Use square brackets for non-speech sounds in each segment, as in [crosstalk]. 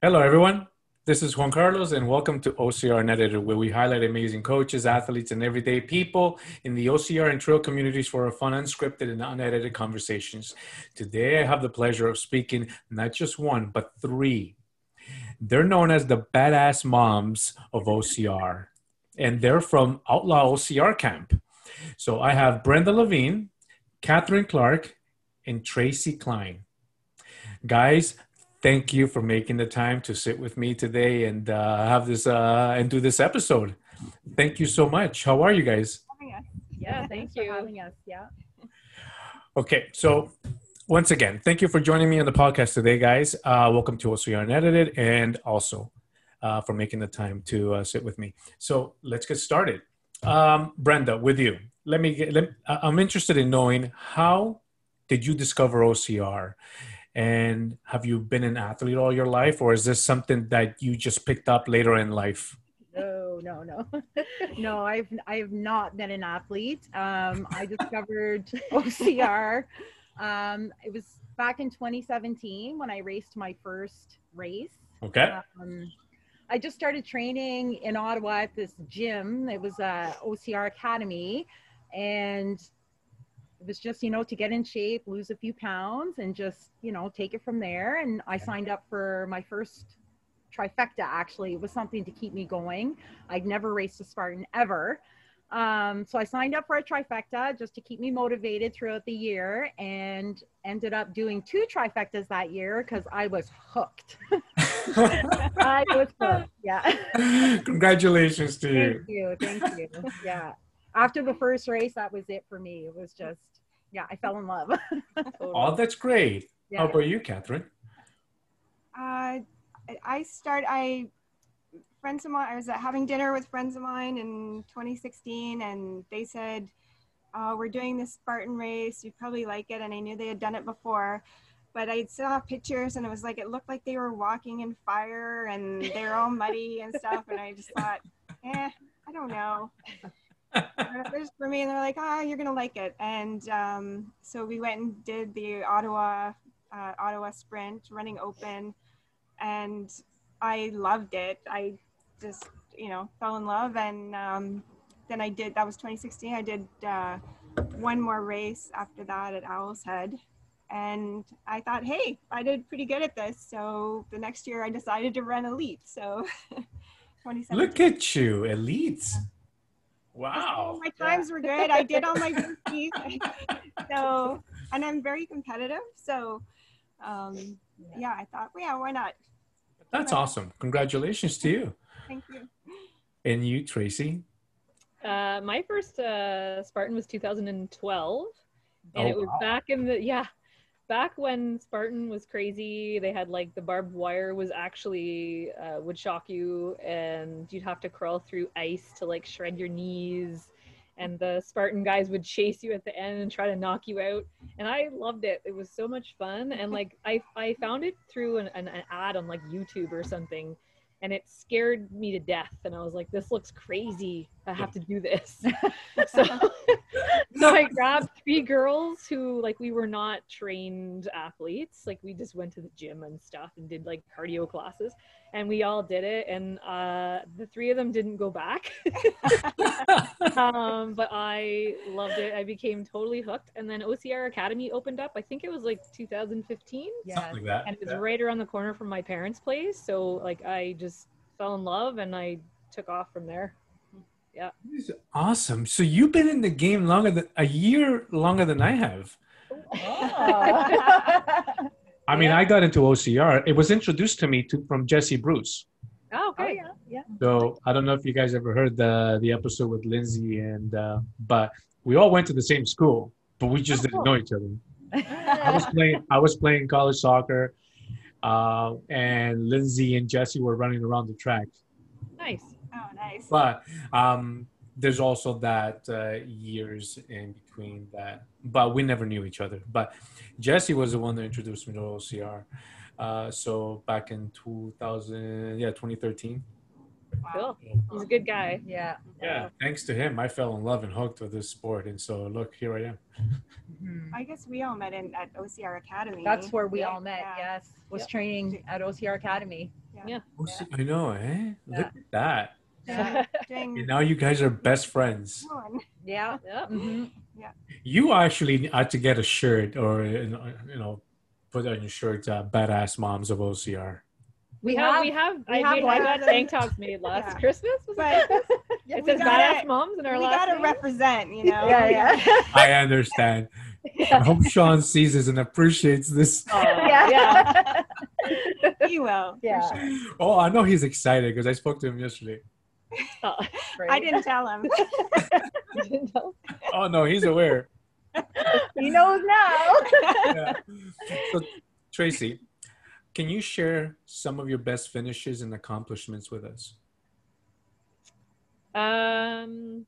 Hello, everyone. This is Juan Carlos, and welcome to OCR Unedited, where we highlight amazing coaches, athletes, and everyday people in the OCR and trail communities for our fun, unscripted, and unedited conversations. Today, I have the pleasure of speaking not just one, but three. They're known as the badass moms of OCR, and they're from Outlaw OCR Camp. So I have Brenda Levine, Catherine Clark, and Tracy Klein. Guys, thank you for making the time to sit with me today and uh, have this uh, and do this episode. Thank you so much. How are you guys? Yeah, thank you. having us. Yeah. Okay, so once again, thank you for joining me on the podcast today, guys. Uh, welcome to OCR Unedited, and also uh, for making the time to uh, sit with me. So let's get started. Um, Brenda, with you. Let me get. Let, I'm interested in knowing how did you discover OCR and have you been an athlete all your life, or is this something that you just picked up later in life? No, no, no, [laughs] no. I've I have not been an athlete. Um, I discovered [laughs] OCR. Um, it was back in 2017 when I raced my first race. Okay. Um, I just started training in Ottawa at this gym. It was a OCR Academy, and it was just you know to get in shape lose a few pounds and just you know take it from there. And i signed up for my first trifecta actually. It was something to keep me going. I'd never raced a spartan ever. Um, so i signed up for a trifecta just to keep me motivated throughout the year and ended up doing two trifectas that year because i was hooked. [laughs] I was hooked yeah. [laughs] Congratulations to you. Thank you thank you. Yeah after the first race, that was it for me. It was just, yeah, I fell in love. [laughs] Oh, that's great. Yeah. How about you, Catherine? Uh, I start. I friends of mine. I was having dinner with friends of mine in 2016, and they said, "Oh, we're doing this Spartan race. You'd probably like it." And I knew they had done it before, but I saw pictures, and it was like it looked like they were walking in fire, and they were all muddy and stuff. And I just thought, eh, I don't know just for me, and they're like, "Ah, oh, you're gonna like it." And um, so we went and did the Ottawa uh, Ottawa Sprint, running open, and I loved it. I just you know fell in love, and um, then I did. That was 2016. I did uh, one more race after that at Owl's Head, and I thought, hey, I did pretty good at this. So the next year, I decided to run elite. So. [laughs] 2017. Look at you, elites. Wow. My times yeah. were good. I did all my routines. [laughs] [laughs] so, and I'm very competitive. So, um, yeah, I thought, well, yeah, why not? That's but, awesome. Congratulations to you. [laughs] Thank you. And you, Tracy? Uh, my first uh, Spartan was 2012. And oh, it was wow. back in the, yeah, back when Spartan was crazy, they had like the barbed wire was actually uh, would shock you, and you'd have to crawl through ice to like shred your knees. And the Spartan guys would chase you at the end and try to knock you out. And I loved it. It was so much fun. And like I, I found it through an, an, an ad on like YouTube or something and it scared me to death and i was like this looks crazy. I have to do this. [laughs] [laughs] So so i grabbed three girls who like we were not trained athletes. Like we just went to the gym and stuff and did like cardio classes and we all did it and uh the three of them didn't go back. [laughs] Um but i loved it. I became totally hooked. And then ocr academy opened up i think it was like 2015 yeah. like and it was yeah. right around the corner from my parents place. So like i just fell in love and i took off from there. Yeah. Awesome. So you've been in the game longer than a year longer than i have. Oh. [laughs] [laughs] I mean, I got into OCR. It was introduced to me to, from Jesse Bruce. Oh, okay. Oh, yeah, yeah. So I don't know if you guys ever heard the the episode with Lindsay and, uh, but we all went to the same school, but we just oh, didn't know each other. [laughs] I was playing. I was playing college soccer, uh, and Lindsay and Jesse were running around the track. Nice. Oh, nice. But um, there's also that uh, years in between that, but we never knew each other. But Jesse was the one that introduced me to OCR. Uh, so back in 2000, yeah, 2013. Wow. Cool. He's a good guy. Yeah. Yeah. Thanks to him, I fell in love and hooked with this sport. And so look, here I am. Mm-hmm. I guess we all met in at OCR Academy. That's where we yeah. all met. Yeah. Yes. Was yep. training at OCR Academy. Yeah. Oh, see, I know, eh? Look at that. Yeah, And now you guys are best friends. one. Yeah. [laughs] yeah. You actually had to get a shirt or, you know, put on your shirt, uh, Badass Moms of OCR. We, We have, have- we have, we I, have made, I like- got tank tops made [laughs] last Yeah. Christmas. Was But it? yeah, [laughs] It we says gotta- badass moms in our we last gotta name. represent, you know. Yeah, yeah. [laughs] I understand. I hope Sean sees this and appreciates this. Aw, Yeah. yeah. He will. Yeah. sure. Oh, I know he's excited because I spoke to him yesterday. Oh, I didn't tell him. didn't know? Oh no, he's aware. [laughs] He knows now. Yeah. So, Tracy, can you share some of your best finishes and accomplishments with us? Um,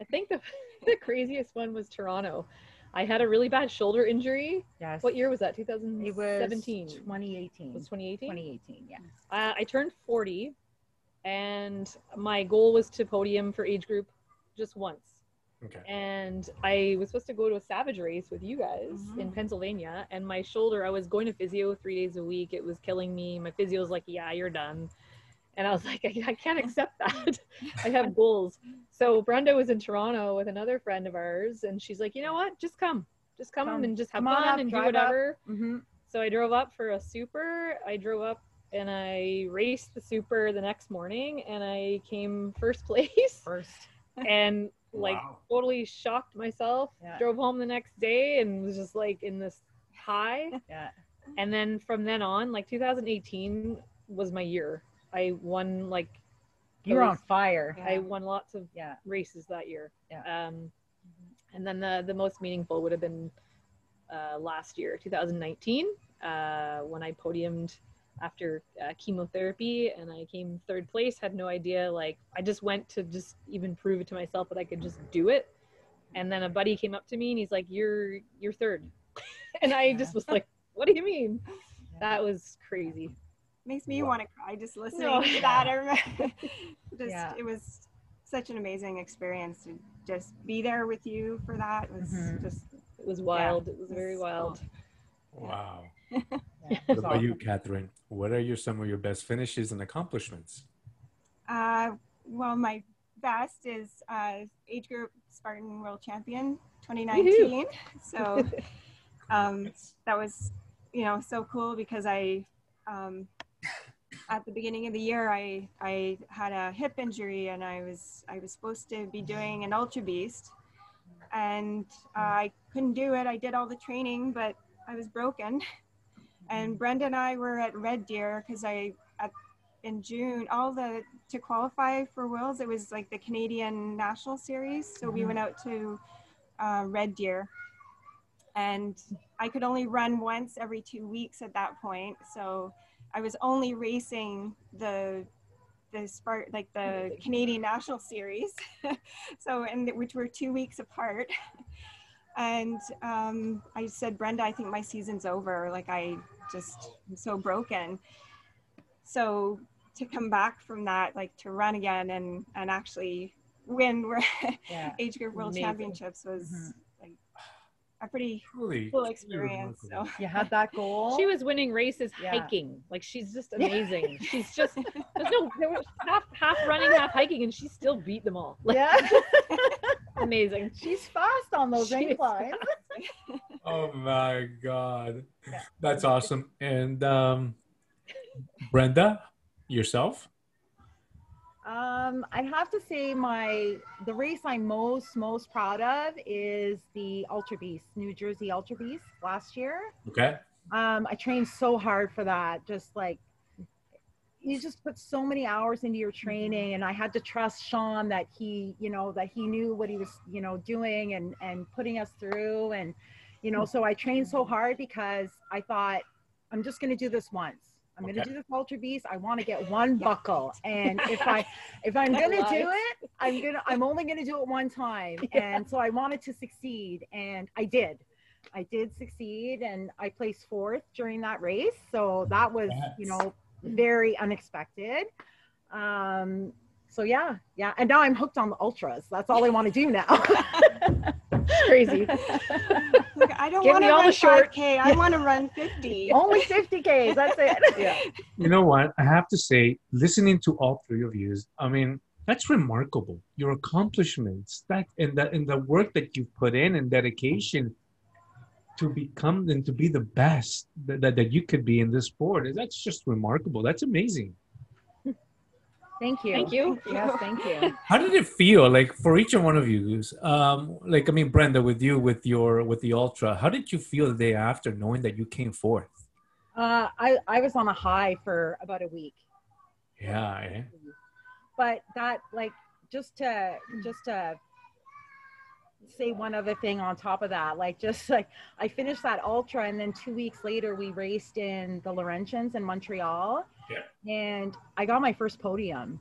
I think the, [laughs] the craziest one was Toronto. I had a really bad shoulder injury. Yes. What year was that? It was 2017. 2018. was 2018. 2018. Yeah. Uh, I turned 40, and my goal was to podium for age group just once. Okay. And I was supposed to go to a Savage race with you guys in Mhm. Pennsylvania, and my shoulder, I was going to physio three days a week. It was killing me. My physio was like, "Yeah, you're done," and I was [laughs] like, "I, I can't accept that. [laughs] I have goals." So Brenda was in Toronto with another friend of ours, and she's like, "You know what? Just come, just come, Come. and just have Come fun up, and do whatever." Mm-hmm. So I drove up for a super. I drove up and I raced the super the next morning and I came first [laughs] place First. and like Wow. totally shocked myself. Yeah. Drove home the next day and was just like in this high. [laughs] Yeah. And then from then on, like 2018 was my year. I won like You were on was- fire. I won lots of Yeah. races that year. Yeah. Um, and then the the most meaningful would have been uh, last year, 2019, uh, when I podiumed after uh, chemotherapy and I came third place. Had no idea. Like I just went to just even prove it to myself that I could just do it. And then a buddy came up to me and he's like, "You're you're third. [laughs] and I just was like, [laughs] "What do you mean?" That was crazy. Makes me Wow. want to cry just listening No. to that. [laughs] I remember just Yeah. it was such an amazing experience to just be there with you for that. It was Mhm. just It was wild. It was very wild. Wow. What about you, Catherine? What are your some of your best finishes and accomplishments? Uh, well, my best is uh, age group Spartan World Champion 2019. So um, that was, you know, so cool because I, um, at the beginning of the year, I I had a hip injury and I was I was supposed to be doing an Ultra Beast, and uh, I couldn't do it. I did all the training, but I was broken. And Brenda and I were at Red Deer because I at in June all the to qualify for Worlds it was like the Canadian National Series. So we went out to uh, Red Deer, and I could only run once every two weeks at that point. So I was only racing the the Spart like the Canadian National Series. [laughs] so and which were two weeks apart. [laughs] And um, I said, Brenda, I think my season's over. Like I just so broken. So to come back from that, like to run again and and actually win [laughs] Yeah. age group world Amazing. championships was Mhm. like a pretty [sighs] Truly, cool experience. So. You had that goal. She was winning races Yeah. hiking. Like she's just [laughs] amazing. she's just there's no there was half half running, half hiking, and she still beat them all. Like, Yeah. [laughs] amazing. She's fast on those She inclines. Oh my God. That's awesome. And um, Brenda, yourself? Um, I have to say my the race I'm most most proud of is the Ultra Beast, New Jersey Ultra Beast last year. Okay. Um, I trained so hard for that, just like you just put so many hours into your training and I had to trust Sean that he, you know, that he knew what he was, you know, doing and and putting us through and you know, so I trained so hard because I thought I'm just going to do this once. I'm going to do this ultra beast. I want to get one buckle and if I [laughs] if I'm going to do it, I'm going to I'm only going to do it one time. [laughs] Yeah. And so I wanted to succeed and I did. I did succeed and I placed fourth during that race. So that was, you know, very unexpected. Um, so yeah, yeah. And now I'm hooked on the ultras. That's all I want to do now. [laughs] It's crazy. [laughs] Look, I don't Give want me to all run the short- 5K. I want to run 50. [laughs] Only 50 Ks. That's it. [laughs] yeah. You know what? I have to say, listening to all three of you, I mean, that's remarkable. Your accomplishments, that and the and the work that you've put in and dedication to become and to be the best that, that, that you could be in this sport. That's just remarkable. That's amazing. Thank you. Thank you. Yes, thank you. [laughs] How did it feel like for each and one of you? Um, like I mean, Brenda, with you, with your with the ultra, how did you feel the day after knowing that you came forth? Uh, I, I was on a high for about a week. Yeah, eh? but that like just to just to say one other thing on top of that like just like i finished that ultra and then two weeks later we raced in the laurentians in montreal Yeah. and i got my first podium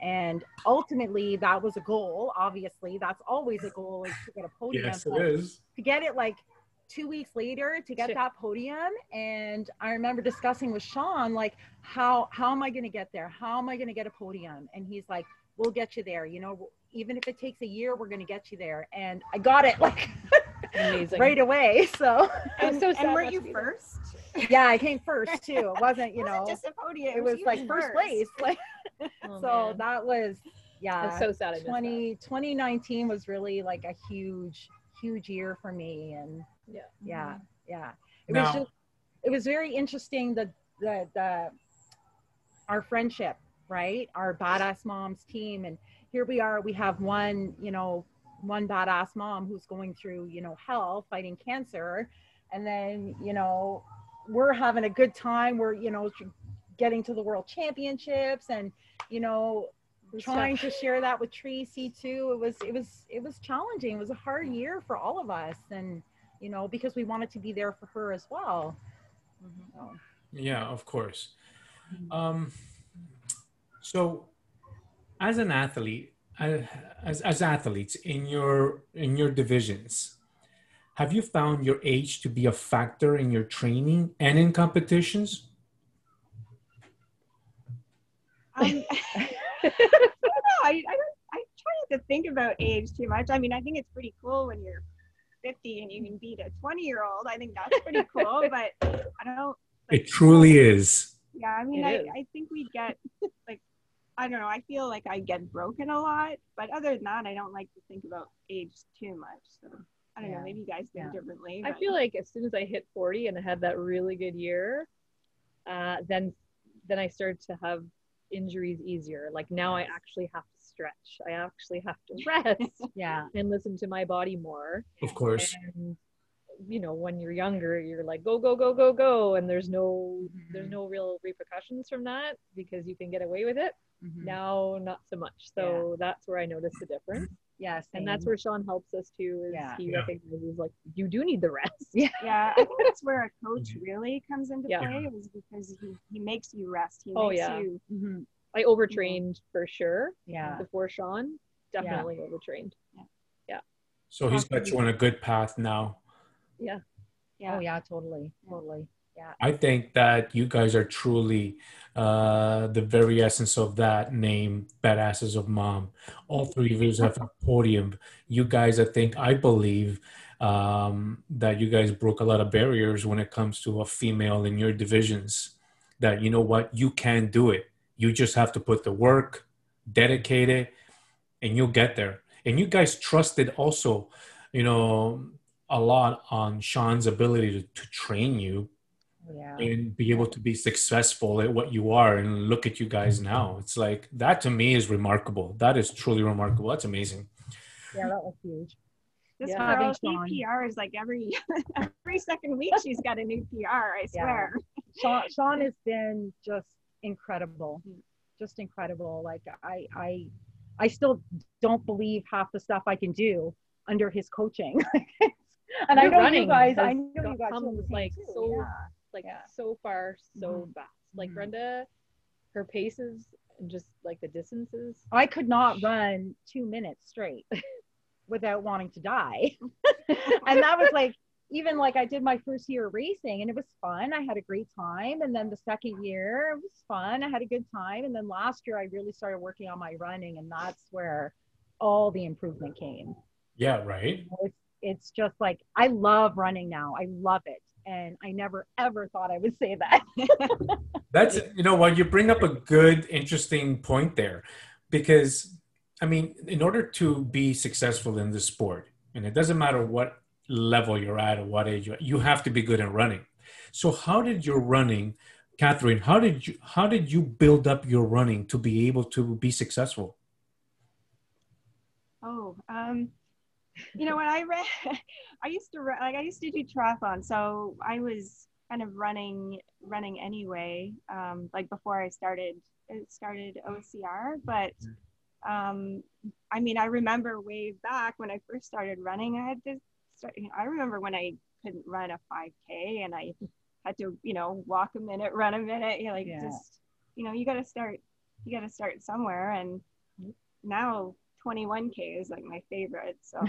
and ultimately that was a goal obviously that's always a goal is to get a podium yes, it but is. to get it like two weeks later to get Sure. that podium and i remember discussing with sean like how how am i going to get there how am i going to get a podium and he's like we'll get you there you know even if it takes a year we're going to get you there and i got it like [laughs] right away so I'm And, so and weren't you first? there. First? yeah i came first too it wasn't you [laughs] It know wasn't just a podium. it was you like were first place [laughs] like Oh, so man. that was yeah I'm so sad I missed that. 20 2019 was really like a huge huge year for me and Yeah. yeah yeah it Now- was just it was very interesting the the the our friendship right our badass moms team and here we are we have one you know one badass mom who's going through you know hell fighting cancer and then you know we're having a good time we're you know getting to the world championships and you know trying to share that with Tracy too. It was it was it was challenging. It was a hard year for all of us, and you know because we wanted to be there for her as well. So, Yeah, of course. Um, so, as an athlete, uh, as, as athletes in your in your divisions, have you found your age to be a factor in your training and in competitions? Um, I don't know. I, I don't. I try not to think about age too much. I mean, I think it's pretty cool when you're 50 and you can beat a 20 year old. I think that's pretty cool. [laughs] but I don't. It truly is. Yeah, I mean, I. I think we get [laughs] like, I don't know. I feel like I get broken a lot, but other than that, I don't like to think about age too much. So I don't Yeah. know. Maybe you guys think Yeah. differently. I feel like as soon as I hit 40 and I had that really good year, uh, then then I started to have injuries easier. Like now I actually have to stretch. I actually have to [laughs] rest yeah, and listen to my body more. Of course. And you know, when you're younger, you're like go go go go go, and there's no there's Mhm. no real repercussions from that because you can get away with it. Mhm. Now, not so much. So that's where I noticed the difference, yes, and that's where Sean helps us too. Is Yeah. he Yeah. recognizes like you do need the rest. yeah, [laughs] I think that's where a coach really comes into Yeah. play is because he, he makes you rest. He Oh, makes yeah. you Mhm. I overtrained for sure yeah, before Sean. Definitely overtrained. Yeah. Yeah. So he's got you on a good path now. Yeah. yeah. oh yeah, totally, totally. I think that you guys are truly uh, the very essence of that name, Badasses of Mom. All three of you have a podium. You guys, I think, I believe um, that you guys broke a lot of barriers when it comes to a female in your divisions. That you know what, you can do it. You just have to put the work, dedicate it, and you'll get there. And you guys trusted also, you know, a lot on Sean's ability to, to train you yeah, and be able to be successful at what you are and look at you guys mm-hmm. now it's like that to me is remarkable that is truly remarkable that's amazing yeah, that was huge. This Yeah. girl, Having she Sean. PRs like every [laughs] every second week. She's got a new PR. I Yeah. swear. Sean, [laughs] Sean has been just incredible, mm-hmm. just incredible. Like I, I, I still don't believe half the stuff I can do under his coaching. [laughs] and I Your know you guys, has I know you guys feel come, the same like, too. so- yeah. Like Yeah. so far, so Mhm. fast. Like Mhm. Brenda, her paces and just like the distances. I could not run two minutes straight [laughs] without wanting to die. [laughs] and that was like, even like I did my first year of racing and it was fun. I had a great time. And then the second year, it was fun. I had a good time. And then last year, I really started working on my running, and that's where all the improvement came. yeah right It's, it's just like I love running now. I love it. And I never ever thought I would [laughs] say that. [laughs] That's you know what you bring up a good, interesting point there, because I mean, in order to be successful in the sport, and it doesn't matter what level you're at or what age you're you have to be good at running. So, how did your running, Catherine? How did you how did you build up your running to be able to be successful? Oh, um, you know when I ran, [laughs] I used to run, like I used to do triathlon, so I was kind of running running anyway. Um, like before I started started OCR, but um, I mean I remember way back when I first started running, I had to start. you know, I remember when I couldn't run a 5K and I had to you know walk a minute, run a minute. You know, like Yeah. just you know you got to start you got to start somewhere and now 21k is like my favorite so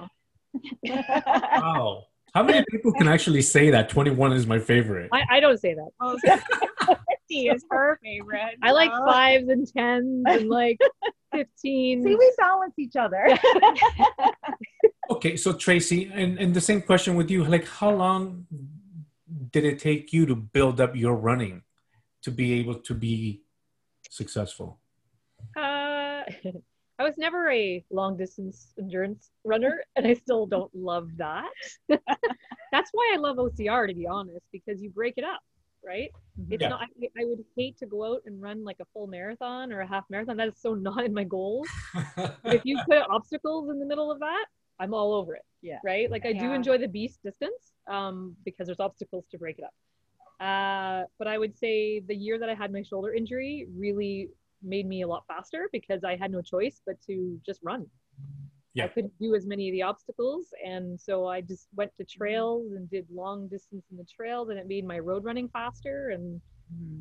Wow, how many people can actually say that 21 is my favorite? I, I don't say that. well, 50 is her favorite I like so- fives and tens and like 15. See, we balance each other. [laughs] Okay, so Tracy, and, and the same question with you. Like, how long did it take you to build up your running to be able to be successful? Uh, I was never a long distance endurance runner, and I still don't love that. [laughs] That's why I love OCR, to be honest, because you break it up, right? It's Yeah. not. I, I would hate to go out and run like a full marathon or a half marathon. That is so not in my goals. [laughs] if you put obstacles in the middle of that, I'm all over it. Yeah. Right. Like I do Yeah. enjoy the beast distance um, because there's obstacles to break it up. Uh, but I would say the year that I had my shoulder injury really made me a lot faster because I had no choice but to just run. Yeah. I couldn't do as many of the obstacles. And so I just went to trails and did long distance in the trails and it made my road running faster and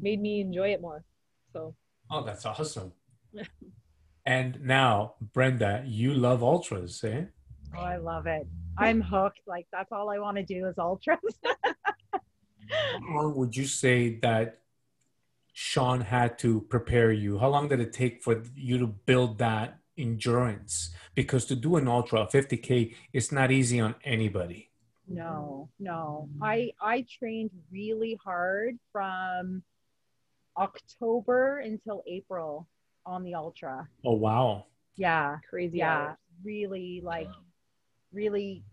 made me enjoy it more. So oh, that's awesome. [laughs] and now, Brenda, you love ultras, eh? Oh, I love it. I'm hooked. Like that's all I want to do is ultras. [laughs] How long would you say that Sean had to prepare you? How long did it take for you to build that endurance? Because to do an ultra, a 50K, it's not easy on anybody. No, no. I I trained really hard from October until April on the ultra. Oh, wow. Yeah, crazy. yeah. hours. Really like really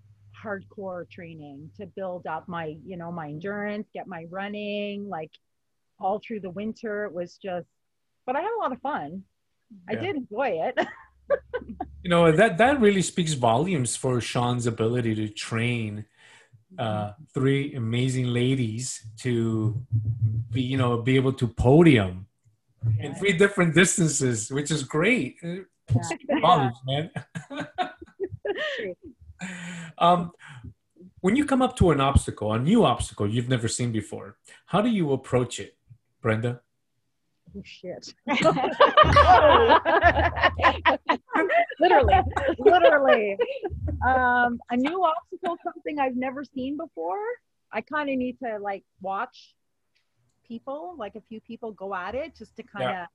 hardcore training to build up my, you know, my endurance, get my running, like all through the winter. It was just but I had a lot of fun. I did enjoy it. [laughs] You know, that, that really speaks volumes for Sean's ability to train uh, three amazing ladies to be, you know, be able to podium in three different distances, which is great. Speaks [laughs] volumes, man. [laughs] um, when you come up to an obstacle, a new obstacle you've never seen before, how do you approach it, Brenda? Oh shit. [laughs] Literally. literally um a new obstacle something i've never seen before i kind of need to like watch people like a few people go at it just to kind of Yeah.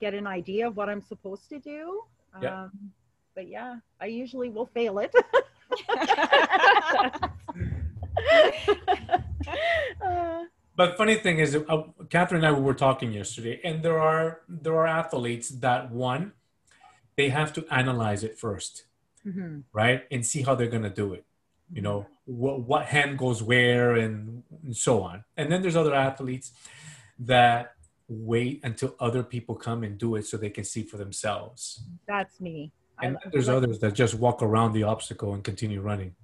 get an idea of what i'm supposed to do Yeah. um but yeah i usually will fail it [laughs] Uh, But funny thing is, uh, Catherine and I were talking yesterday, and there are there are athletes that one, they have to analyze it first, mhm. right, and see how they're gonna do it. You know, what what hand goes where, and, and so on. And then there's other athletes that wait until other people come and do it so they can see for themselves. that's me And then there's others that just walk around the obstacle and continue running.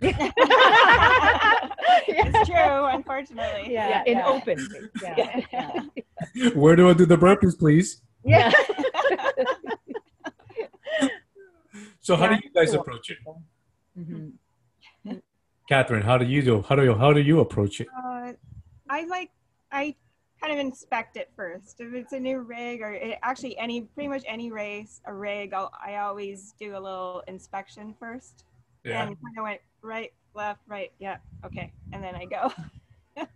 [laughs] [laughs] it's true unfortunately Yeah, Yeah, in yeah. open. [laughs] yeah, yeah. Where do I do the burpees, please? yeah. [laughs] So how Yeah, do you guys cool. approach it, Mhm. Catherine? How do you do? How do you how do you approach it? uh, i like i kind of inspect it first if it's a new rig or it, actually any pretty much any race a rig I'll, i always do a little inspection first Yeah. and kind of went right left right yeah okay and then i go [laughs]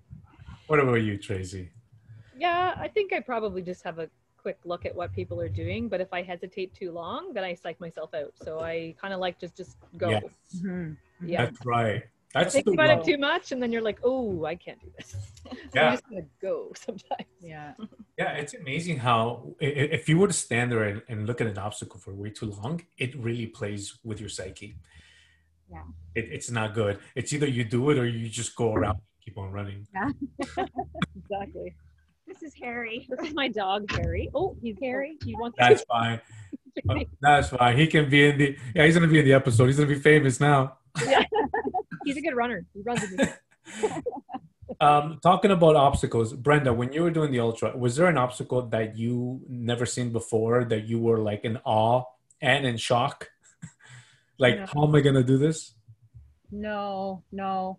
What about you, Tracy? Yeah, I think I probably just have a quick look at what people are doing. But if I hesitate too long, then I psych myself out. So I kind of like just just go. Yes. Mhm. Yeah. That's right. That's Think about one. it too much, and then you're like, oh, I can't do this. [laughs] so Yeah. I'm just gonna go [laughs] sometimes. Yeah. Yeah, it's amazing how i- i- if you were to stand there and, and look at an obstacle for way too long, it really plays with your psyche. Yeah. It, it's not good. It's either you do it or you just go around and keep on running. Yeah. [laughs] exactly. This is Harry. [laughs] This is my dog, Harry. Oh, he's Harry. He wants That's fine. Uh, [laughs] That's fine. He can be in the yeah, he's gonna be in the episode. He's gonna be famous now. yeah. He's a good runner. He runs with me. Um, talking about obstacles, Brenda, when you were doing the ultra, was there an obstacle that you never seen before that you were like in awe and in shock? Like, No. how am I gonna do this? No, no,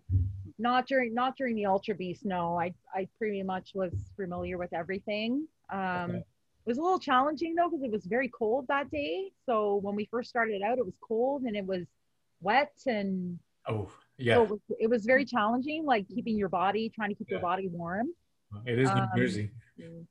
not during not during the Ultra Beast. No, I I pretty much was familiar with everything. Um, Okay. It was a little challenging though because it was very cold that day. So when we first started out, it was cold and it was wet and Oh, so yeah, it was, it was very challenging, like keeping your body, trying to keep your body warm. it is New um, Jersey.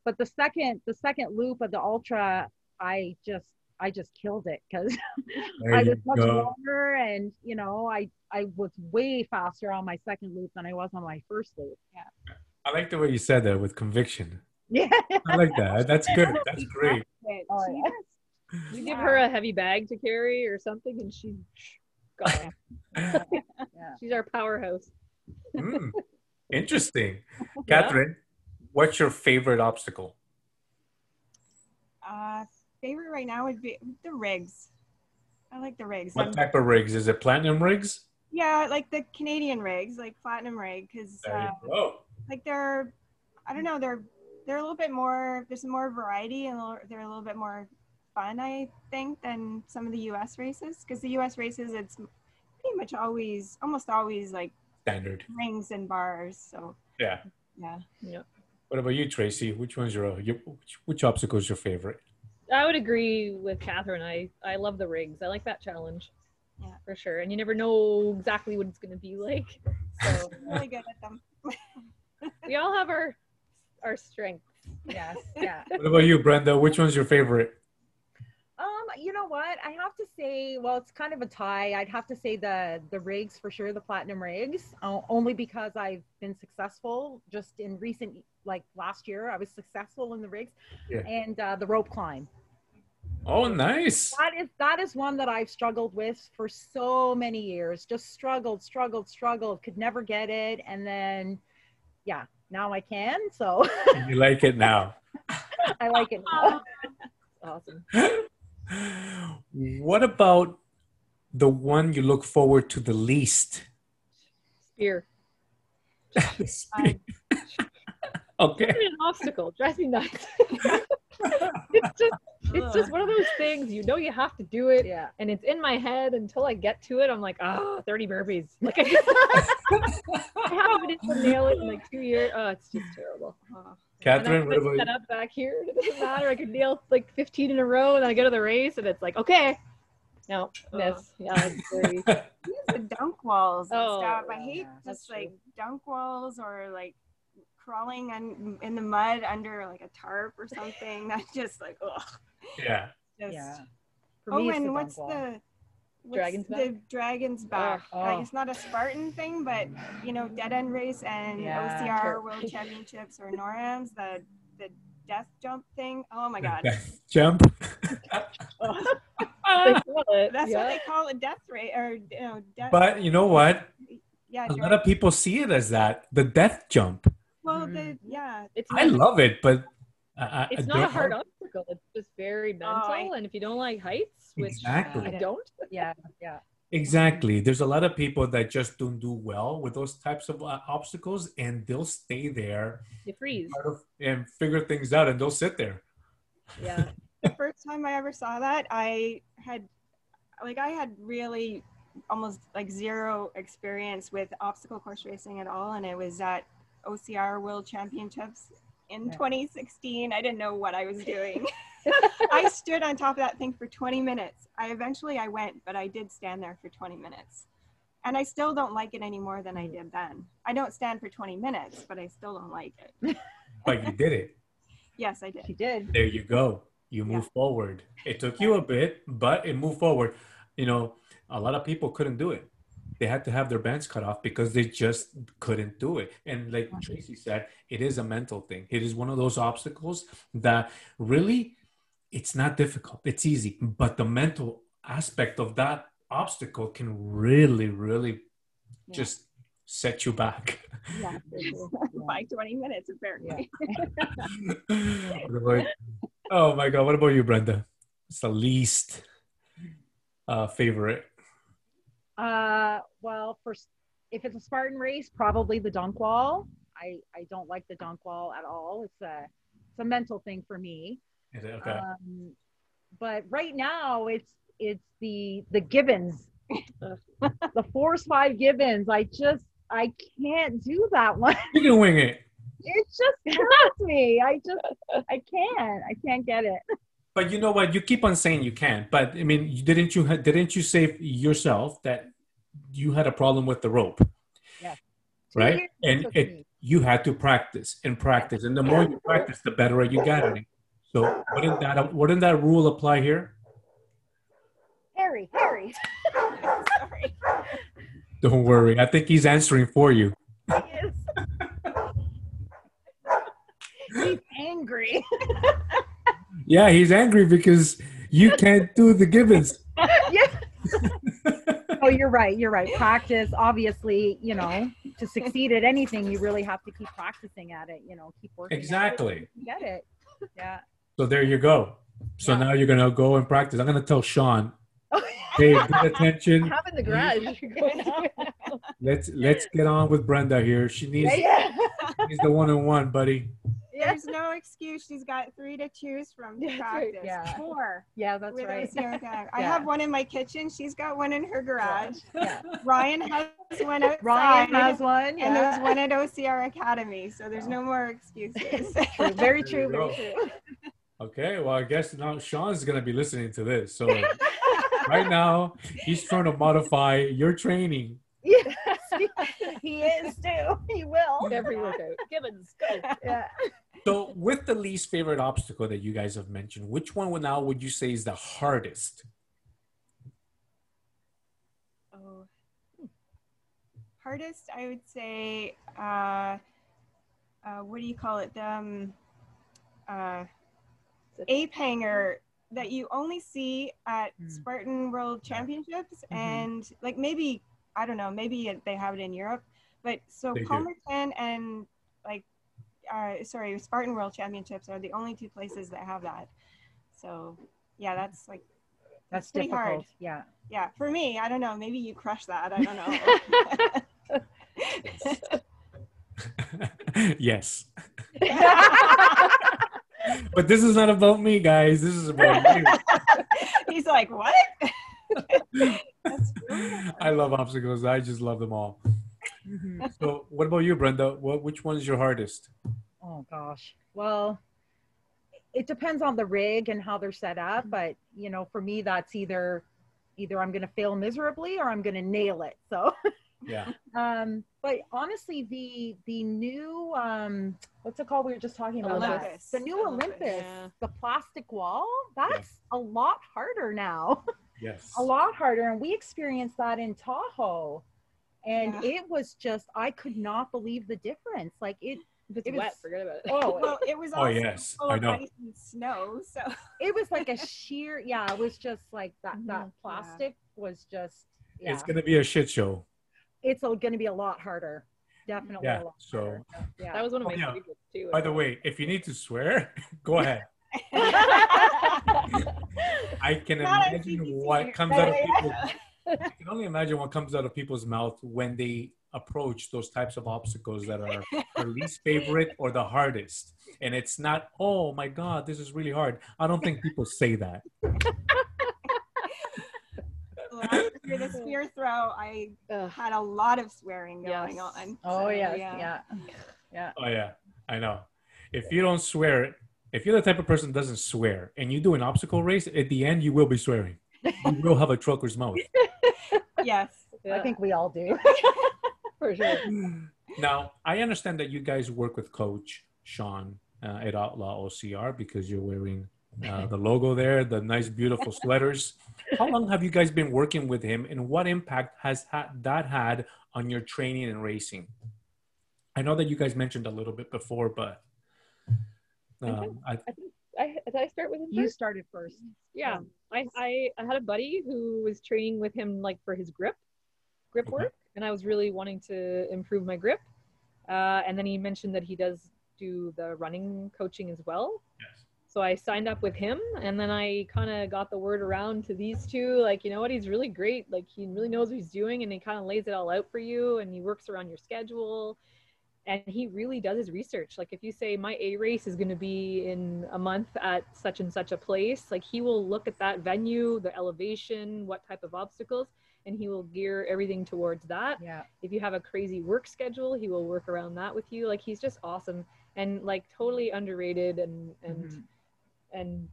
But the second the second loop of the Ultra, I just I just killed it because [laughs] I was much go. longer and you know I I was way faster on my second loop than I was on my first loop. Yeah. I like the way you said that with conviction. Yeah. I like that. [laughs] That's good. That's great. Oh, yeah. You give her a heavy bag to carry or something, and she [laughs] got it. yeah. She's our powerhouse. Mm, interesting. Catherine, what's your favorite obstacle? Uh, favorite right now would be the rigs. I like the rigs. What I'm- type of rigs? Is it platinum rigs? yeah, like the Canadian rigs, like platinum rig, because There uh, like they're, I don't know, they're they're a little bit more. There's more variety and they're a little bit more fun, I think, than some of the U.S. races. Because the U.S. races, it's pretty much always, almost always like Standard. rings and bars. So Yeah. yeah, What about you, Tracy? Which one's your, your which, which obstacle is your favorite? I would agree with Catherine. I, I love the rigs. I like that challenge. Yeah. For sure. And you never know exactly what it's going to be like. So [laughs] I'm really good at them. we all have our our strengths. Yes. Yeah. [laughs] What about you, Brenda? Which one's your favorite? You know what? I have to say, well, it's kind of a tie. I'd have to say the the rigs for sure, the platinum rigs, uh, only because I've been successful just in recent, like last year, I was successful in the rigs, Yeah. and uh, the rope climb. Oh, nice. That is that is one that I've struggled with for so many years. Just struggled, struggled, struggled. Could never get it, and then, yeah, now I can. So You like it now. [laughs] I like it. Now. [laughs] Awesome. What about the one you look forward to the least? Spear. [laughs] [laughs] okay. An obstacle. Drives me nuts. it's just it's just one of those things you know you have to do it Yeah. and it's in my head until I get to it. I'm like, ah, 30 burpees. [laughs] Like I, I haven't been able to nail it in like two years. Oh, it's just terrible. Oh. Catherine, and what I'm about set up back here. It doesn't matter. I could nail like 15 in a row, and then I go to the race, and it's like, okay, no, miss. Yeah, it's [laughs] very, the dunk walls and Oh, stuff. I hate yeah, that's just like true. dunk walls or like crawling un- in the mud under like a tarp or something. [laughs] That's just like ugh. Yeah. Just, Yeah. For Oh, me, it's the and what's wall. the what's Dragon's the dragon's back? Oh. Like it's not a Spartan thing, but you know, dead end race and Yeah, OCR sure. World [laughs] Championships or NORAMs, the the death jump thing. Oh my god, Jump. [laughs] they call it. that's yeah. what they call a death rate or you know, death. But you know what? yeah, A lot of people see it as that the death jump. well, Mhm. the yeah, It's I not, love it, but I, I, it's I not a hard obstacle. It's just very mental, Oh, I- and if you don't like heights, which Exactly. I don't, [laughs] Yeah. Yeah. Exactly. There's a lot of people that just don't do well with those types of uh, obstacles, and they'll stay there you freeze. part of- and figure things out, and they'll sit there. Yeah. [laughs] the first time I ever saw that, I had like I had really almost like zero experience with obstacle course racing at all, and it was at OCR World Championships in Yeah. 2016. I didn't know what I was doing. [laughs] I stood on top of that thing for 20 minutes. I eventually I went, but I did stand there for 20 minutes. And I still don't like it any more than I did then. I don't stand for 20 minutes, but I still don't like it. But you did it. Yes, I did. You did. There you go. You move Yeah. forward. It took you a bit, but it moved forward. You know, a lot of people couldn't do it. They had to have their bands cut off because they just couldn't do it. And like Tracy said, it is a mental thing. It is one of those obstacles that really it's not difficult. It's easy. But the mental aspect of that obstacle can really, really Yeah. just set you back. [laughs] Yeah. [laughs] [laughs] By 20 minutes, apparently. What about- oh my god, what about you, Brenda? It's the least uh, favorite. Uh, well, for s- if it's a Spartan race, probably the dunk wall. I I don't like the dunk wall at all. It's a it's a mental thing for me. Is it okay? Um, but right now, it's it's the the Gibbons, [laughs] the Force Five Gibbons. I just I can't do that one. [laughs] you can wing it, It just hurts me. I just I can't. I can't get it. but you know what? You keep on saying you can't. but I mean, didn't you didn't you say yourself that you had a problem with the rope, Two right? And it me. you had to practice and practice, and the more you practice, the better you got at it. So wouldn't that wouldn't that rule apply here? Harry, Harry. Sorry. [laughs] Don't worry, I think he's answering for you. He is. [laughs] He's angry. [laughs] Yeah, he's angry because you can't do the Gibbons. yeah. Oh, you're right. You're right. Practice, obviously, you know, to succeed at anything, you really have to keep practicing at it. You know, keep working. Exactly. Get it? Yeah. So there you go. So Yeah. now you're gonna go and practice. I'm gonna tell Sean, [laughs] pay good attention. Have in the garage. [laughs] Let's let's get on with Brenda here. She needs Yeah. she's the one on one, buddy. Yeah. There's no excuse. She's got three to choose from to [laughs] practice. Yeah. Four. Yeah, that's with right. OCR Academy. I have one in my kitchen. She's got one in her garage. Yeah. Ryan has one outside. Ryan has one. and there's one at OCR Academy. So there's no more excuses. True. Very true. Very true. Okay, well I guess now Sean's gonna be listening to this. So [laughs] right now he's trying to modify your training. Yes, [laughs] he is too. He will. Every workout. Gibbons, go. Yeah. So with the least favorite obstacle that you guys have mentioned, which one would now would you say is the hardest? Oh. Hardest, I would say, uh, uh, what do you call it? The um, uh, ape hanger that you only see at Mm. Spartan World Championships, Mhm. and like maybe I don't know, maybe they have it in Europe, but so They do. Palmerton and like, uh, sorry, Spartan World Championships are the only two places that have that. So yeah, that's like That's pretty difficult. hard. Yeah. yeah, for me, I don't know. Maybe you crush that. I don't know. [laughs] yes. [laughs] [laughs] But this is not about me, guys. This is about you. [laughs] He's like, what? That's. [laughs] I love obstacles. I just love them all. Mhm. So, what about you, Brenda? What which one is your hardest? Oh gosh. Well, it depends on the rig and how they're set up, but you know, for me that's either either I'm going to fail miserably or I'm going to nail it. So, [laughs] Yeah. [laughs] um but honestly the the new um what's it called we were just talking about that. Olympus. the new Olympus, olympus yeah. the plastic wall that's a lot harder now [laughs] Yes. a lot harder and we experienced that in tahoe and Yeah. it was just i could not believe the difference like it If it's It was- wet, forget about it. oh [laughs] Well, it was Oh, yes, I know. ice and snow. So it was like a sheer yeah it was just like that that Mhm. plastic was just yeah It's gonna be a shit show. It's going to be a lot harder definitely Yeah, a lot so- harder. yeah That was one of Oh, my yeah. favorites too. By the way, if you need to swear, [laughs] go ahead. [laughs] I can Not imagine what comes out of people. I can only imagine what comes out of people's mouth when they approach those types of obstacles that are their least favorite or the hardest. And it's not, oh my God, this is really hard. I don't think people say that. Last the spear throw, I Ugh. had a lot of swearing going Yes. on. oh So, yes yeah yeah Oh yeah, I know. If you don't swear, if you're the type of person that doesn't swear and you do an obstacle race, at the end you will be swearing. You [laughs] will have a trucker's mouth. Yes. i think we all do [laughs] for sure. Now, I understand that you guys work with Coach Sean uh, at Outlaw OCR because you're wearing uh, the logo there, the nice, beautiful sweaters. [laughs] How long have you guys been working with him, and what impact has ha- that had on your training and racing? I know that you guys mentioned a little bit before, but um, I, I think I did I start with him. You first? started first. Yeah, I, I I had a buddy who was training with him like for his grip, grip Okay. work, and I was really wanting to improve my grip. Uh, and then he mentioned that he does do the running coaching as well. yes. So I signed up with him, and then I kind of got the word around to these two. Like, you know what? He's really great. Like, he really knows what he's doing, and he kind of lays it all out for you, and he works around your schedule. And he really does his research. Like, if you say my A race is going to be in a month at such and such a place, like he will look at that venue, the elevation, what type of obstacles, and he will gear everything towards that Yeah. if you have a crazy work schedule he will work around that with you like he's just awesome and like totally underrated and and Mhm. And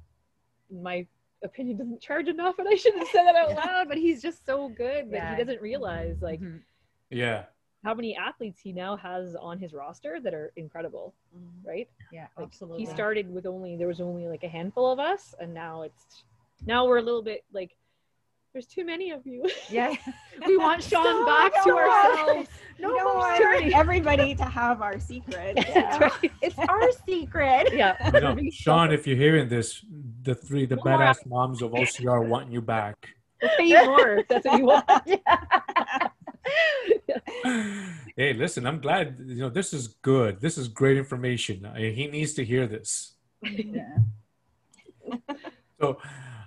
my opinion doesn't charge enough and i shouldn't have said that out loud but he's just so good that Yeah. he doesn't realize like Mhm. Yeah. how many athletes he now has on his roster that are incredible right Yeah, like absolutely. he started with only there was only like a handful of us and now it's now we're a little bit like there's too many of you [laughs] Yeah. we want [laughs] sean Stop, back to ourselves No, No don't more want everybody to have our secret. [laughs] That's right. It's our secret. yeah You know, Sean, if you're hearing this, the three, the more badass moms of OCR want you back. We'll pay you more if that's what you want. hey, listen, I'm glad. You know, this is good. This is great information. Uh, He needs to hear this. Yeah. So,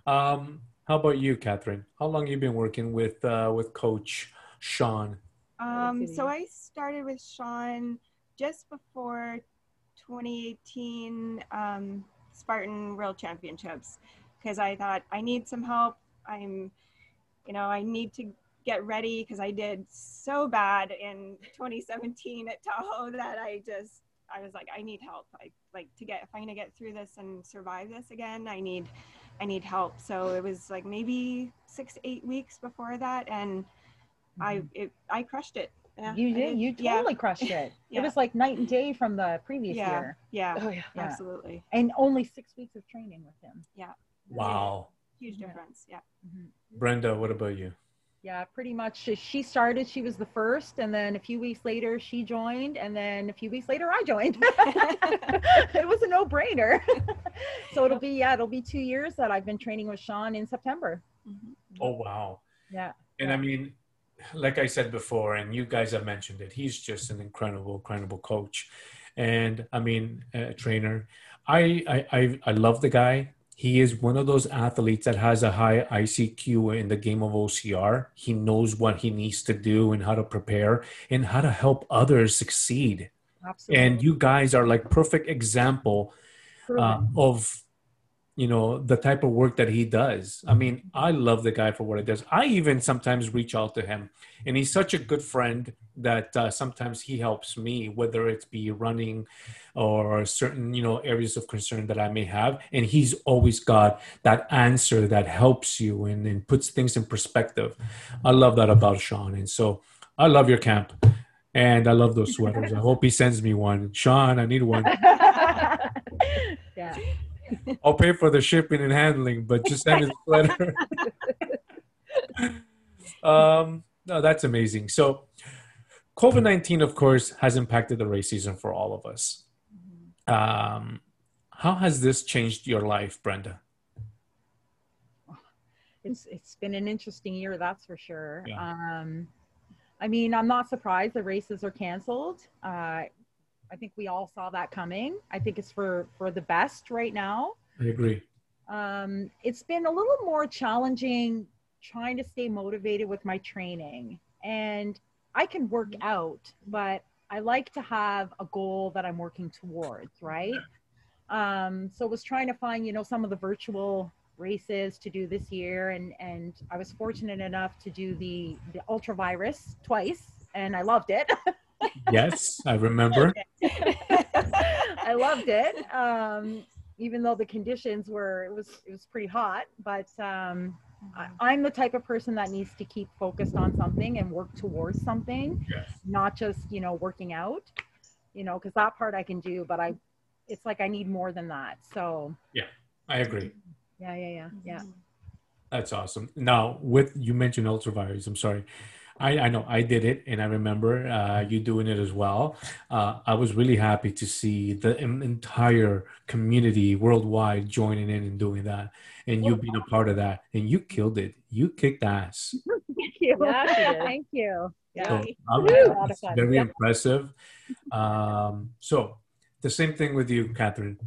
um, how about you, Catherine? How long you been working with uh, with Coach Sean? Um, so I started with Sean just before 2018 um, Spartan World Championships because I thought I need some help. I'm, you know, I need to get ready because I did so bad in 2017 at Tahoe that I just I was like I need help. I like to get if I'm gonna get through this and survive this again. I need I need help. So it was like maybe six eight weeks before that and. I mm-hmm. it, I crushed it. Yeah, You I did. You Yeah. totally crushed it. [laughs] Yeah. It was like night and day from the previous Yeah. year, Yeah, Oh yeah. Yeah. absolutely. and only six weeks of training with him. Yeah. Wow, Huge Yeah. difference. Yeah. Mm-hmm. Brenda, what about you? Yeah, pretty much. She started. She was the first, and then a few weeks later, she joined, and then a few weeks later, I joined. [laughs] it was a no-brainer. [laughs] so it'll be yeah, it'll be two years that I've been training with Sean in September. Mm-hmm. Oh wow. Yeah. And I mean, like I said before, and you guys have mentioned it, he's just an incredible, incredible coach, and I mean, a trainer. I I I, I love the guy. He is one of those athletes that has a high ICQ in the game of OCR. He knows what he needs to do and how to prepare and how to help others succeed. Absolutely. And you guys are like perfect example uh, of you know the type of work that he does. I mean i love the guy for what he does. I even sometimes reach out to him and he's such a good friend that uh, sometimes he helps me whether it be running or certain you know areas of concern that i may have and he's always got that answer that helps you and, and puts things in perspective. I love that about sean and so i love your camp and i love those sweaters. I hope he sends me one. Sean i need one. [laughs] Yeah. [laughs] I'll pay for the shipping and handling, but just send me the letter. [laughs] um, no, that's amazing. So, COVID 19, of course, has impacted the race season for all of us. Um, how has this changed your life, Brenda? it's it's been an interesting year that's for sure Yeah. um i mean i'm not surprised the races are canceled uh i think we all saw that coming. I think it's for for the best right now. I agree. um it's been a little more challenging trying to stay motivated with my training. And i can work out but i like to have a goal that i'm working towards right? Um so was trying to find you know some of the virtual races to do this year. And and i was fortunate enough to do the the ultra virus twice and i loved it [laughs] Yes, I remember. [laughs] i loved it um even though the conditions were it was it was pretty hot but um I, i'm the type of person that needs to keep focused on something and work towards something Yes. not just you know working out you know because that part i can do but i it's like I need more than that. So yeah, I agree. yeah, yeah, yeah, yeah. That's awesome. Now, with you mentioned ultravirus, I'm sorry. I, I know I did it, and I remember uh, you doing it as well. Uh, I was really happy to see the entire community worldwide joining in and doing that, and you being a part of that, and you killed it. You kicked ass. [laughs] Thank you. Yeah, she. [laughs] Thank you. Yeah. So, I'm- Woo! A lot of it's very Yeah. impressive. Um, so, the same thing with you, Catherine.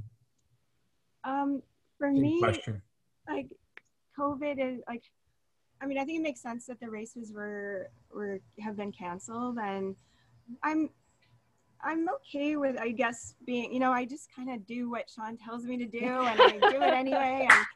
Um, for Same me, question. like COVID is like, I mean, I think it makes sense that the races were were have been canceled, and I'm I'm okay with I guess being you know I just kind of do what Sean tells me to do, and I do it anyway, and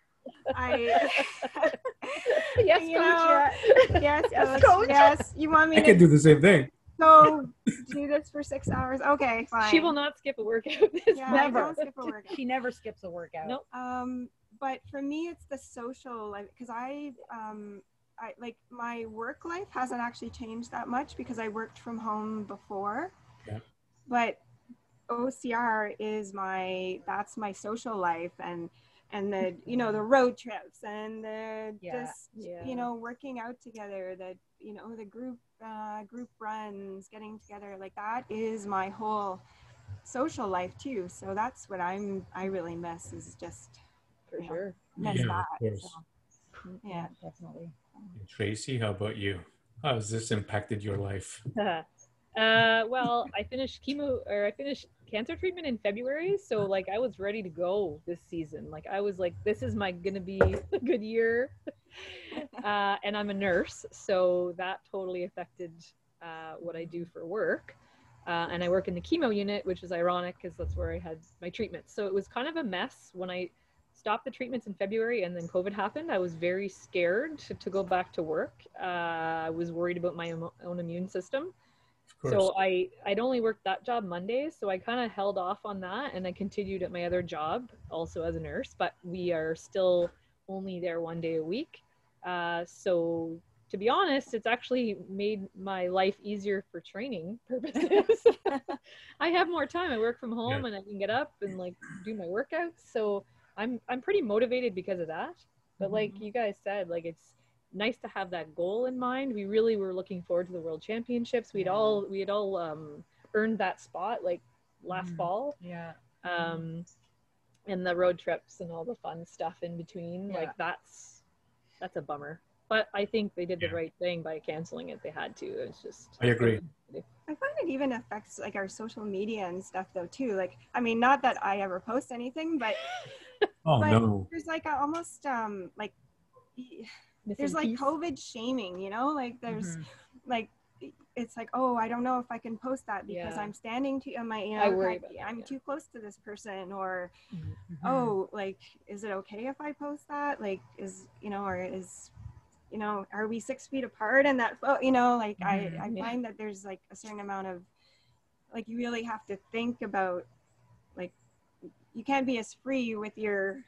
I [laughs] yes, [laughs] you coach. know, yeah. yes, Yes, coach, coach. yes, you want me I can to do the same thing. go do this for six hours? Okay, fine. She will not skip a workout. [laughs] This Yeah, I Never. don't skip a workout. She never skips a workout. Nope. Um, but for me, it's the social life because I, um, I like my work life hasn't actually changed that much because I worked from home before. Yeah. But OCR is my that's my social life and and the you know the road trips and the Yeah, just yeah. you know working out together the you know the group uh, group runs getting together like that is my whole social life too so that's what i'm i really miss is just for Yeah. sure. miss Yeah, that of so, yeah definitely. Tracy, how about you? How has this impacted your life? [laughs] uh, well, I finished chemo or I finished cancer treatment in February, so like I was ready to go this season. Like I was like, this is my gonna be [laughs] a good year. [laughs] uh, and I'm a nurse, so that totally affected uh, what I do for work. Uh, and I work in the chemo unit, which is ironic because that's where I had my treatment. So it was kind of a mess when I stopped the treatments in February and then COVID happened. I was very scared to, to go back to work. Uh, I was worried about my own immune system. So I I'd only worked that job Mondays, so I kind of held off on that, and I continued at my other job also as a nurse. But we are still only there one day a week. Uh, so to be honest, it's actually made my life easier for training [laughs] purposes. [laughs] I have more time. I work from home, Yeah. and I can get up and like do my workouts. So I'm I'm pretty motivated because of that. But like you guys said, like it's nice to have that goal in mind. We really were looking forward to the World Championships. We'd Yeah. all we had all um, earned that spot like last Mhm. fall, Yeah. um, and the road trips and all the fun stuff in between. Yeah. Like that's that's a bummer. But I think they did the right thing by canceling it. They had to. It's just I agree. i find it even affects like our social media and stuff though too like i mean not that i ever post anything but [laughs] [laughs] Oh but no. there's like a, almost um like there's like covid shaming you know like there's Mhm. like it's like oh i don't know if i can post that because Yeah. i'm standing too am i you know I if worry about that, i'm yeah. too close to this person or Mhm. oh like is it okay if i post that like is you know or is you know are we six feet apart and that pho- you know like Mhm. i i Mm-hmm. Yeah. find that there's like a certain amount of like you really have to think about like you can't be as free with your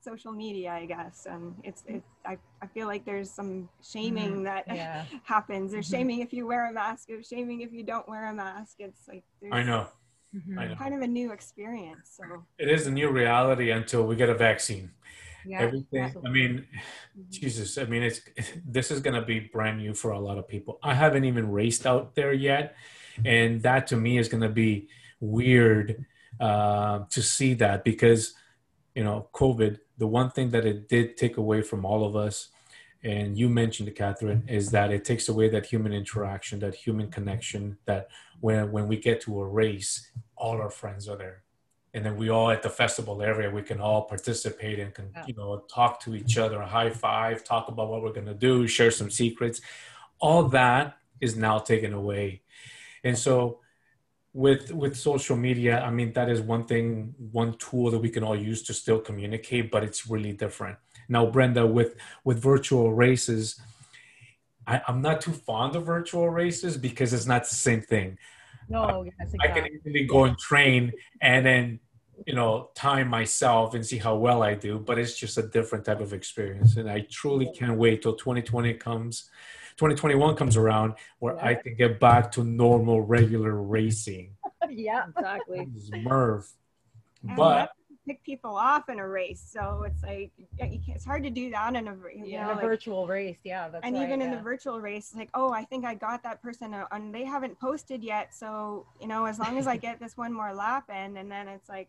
social media i guess and it's it i, I feel like there's some shaming that [laughs] Yeah. happens there's Mhm. shaming if you wear a mask there's shaming if you don't wear a mask it's like there's I know. Mhm. I know. kind of a new experience so It is a new reality until we get a vaccine. Yeah. Everything. I absolutely. mean, Jesus. I mean, it's this is gonna be brand new for a lot of people. I haven't even raced out there yet, and that to me is gonna be weird uh, to see that because you know COVID. The one thing that it did take away from all of us, and you mentioned it, Catherine, is that it takes away that human interaction, that human connection. That when when we get to a race, all our friends are there and then we all at the festival area we can all participate and can you know talk to each other high five talk about what we're going to do share some secrets all that is now taken away and so with with social media i mean that is one thing one tool that we can all use to still communicate but it's really different now brenda with with virtual races I, i'm not too fond of virtual races because it's not the same thing No, yes, I can easily go and train and then, you know, time myself and see how well I do. But it's just a different type of experience. And I truly can't wait till 2020 comes, 2021 comes around where I can get back to normal, regular racing. [laughs] yeah. exactly. Merv. And but pick people off in a race. So it's like you can't, it's hard to do that in a you Yeah, know, in a like- virtual race, yeah. That's and right, even in the virtual race, like oh, I think I got that person, uh, and they haven't posted yet. So you know, as long as I [laughs] get this one more lap in, and then it's like.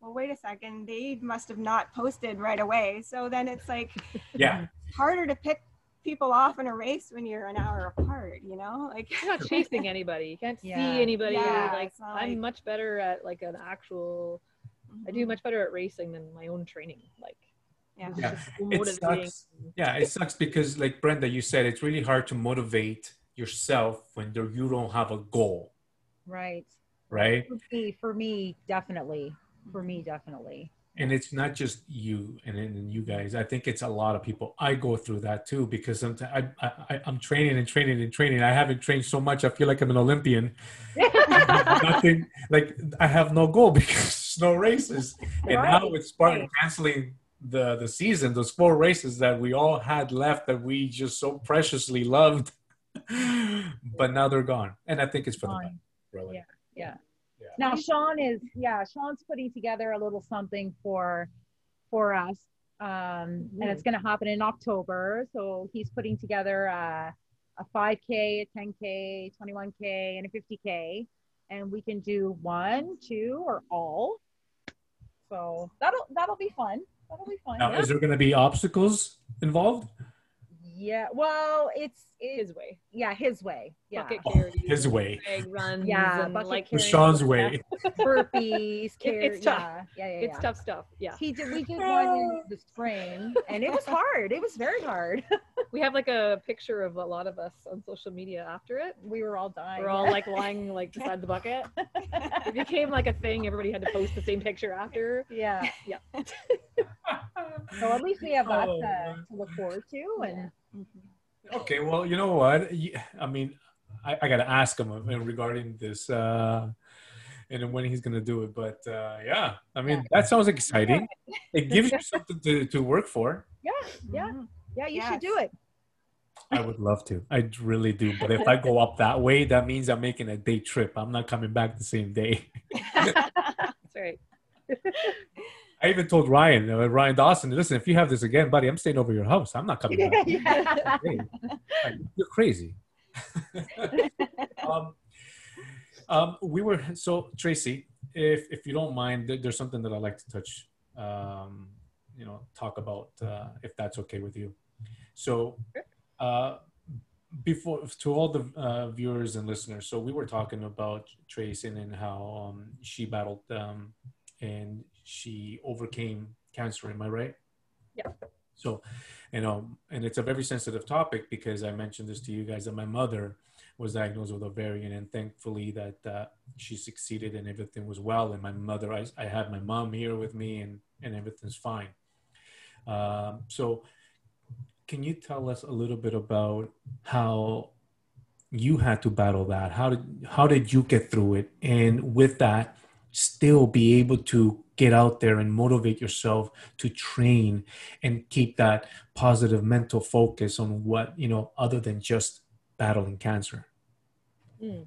Well, wait a second. They must have not posted right away. So then it's like yeah, harder to pick people off in a race when you're an hour apart. You know, like You're not [laughs] chasing anybody. You can't Yeah. see anybody. Yeah, like it's I'm like- much better at like an actual. I do mm-hmm. much better at racing than my own training. Like Yeah. yeah. It sucks. Yeah, it sucks because, like Brenda, you said, it's really hard to motivate yourself when there, you don't have a goal, Right. right? For me, for me, definitely. For me, definitely. And it's not just you and, and you guys. I think it's a lot of people. I go through that too because sometimes I, I, I'm training and training and training. I haven't trained so much. I feel like I'm an Olympian. [laughs] Nothing like I have no goal [laughs] because there's no races. And now Right, with Spartan right. canceling the the season, those four races that we all had left that we just so preciously loved, [laughs] but now they're gone. And I think it's for the Gone. best, really. Yeah. Yeah. Yeah. Now Sean is yeah, Sean's putting together a little something for for us. Um, and it's going to happen in October. So he's putting together a, a 5K, a 10K, 21K, and a 50K. And we can do one, two, or all. So that'll that'll be fun. That'll be fun. Now, yeah. is there going to be obstacles involved? yeah. Well, it's it's his way. yeah his way. Yeah. Bucket Oh, carries, his way. bag runs, Yeah, bucket like With carries. Sean's way. [laughs] Burpees. Carry, it's tough. Yeah. Yeah. Yeah. it's tough stuff. Yeah, He did. We did one in [laughs] the spring, and it was hard. It was very hard. [laughs] we have like a picture of a lot of us on social media after it. We were all dying. We're all like lying like beside the bucket. It became like a thing. Everybody had to post the same picture after. yeah. Yeah. So at least we have that Oh, to, to look forward to, and mm-hmm. Okay, well, you know what? I mean, I, I got to ask him uh, regarding this uh, and when he's going to do it. But uh, yeah, I mean, that sounds exciting. [laughs] It gives you something to, to work for. yeah, yeah, yeah. You should do it. I would love to. I really do. But if I go up that way, that means I'm making a day trip. I'm not coming back the same day. [laughs] That's right. [laughs] I even told Ryan, uh, Ryan Dawson, listen, if you have this again, buddy, I'm staying over your house. I'm not coming back. [laughs] yeah. Hey, you're crazy. [laughs] um, um, we were so Tracy, if if you don't mind, there, there's something that I'd like to touch, um, you know, talk about uh, if that's okay with you. So, uh, before to all the uh, viewers and listeners, so we were talking about Tracy and how um, she battled um, and she overcame cancer. Am I right? Yeah. So, you know, and it's a very sensitive topic because I mentioned this to you guys that my mother was diagnosed with ovarian, and thankfully that uh, she succeeded and everything was well. And my mother, I, I had my mom here with me, and and everything's fine. Um, so, can you tell us a little bit about how you had to battle that? How did how did you get through it? And with that, still be able to get out there and motivate yourself to train and keep that positive mental focus on what you know other than just battling cancer Mm.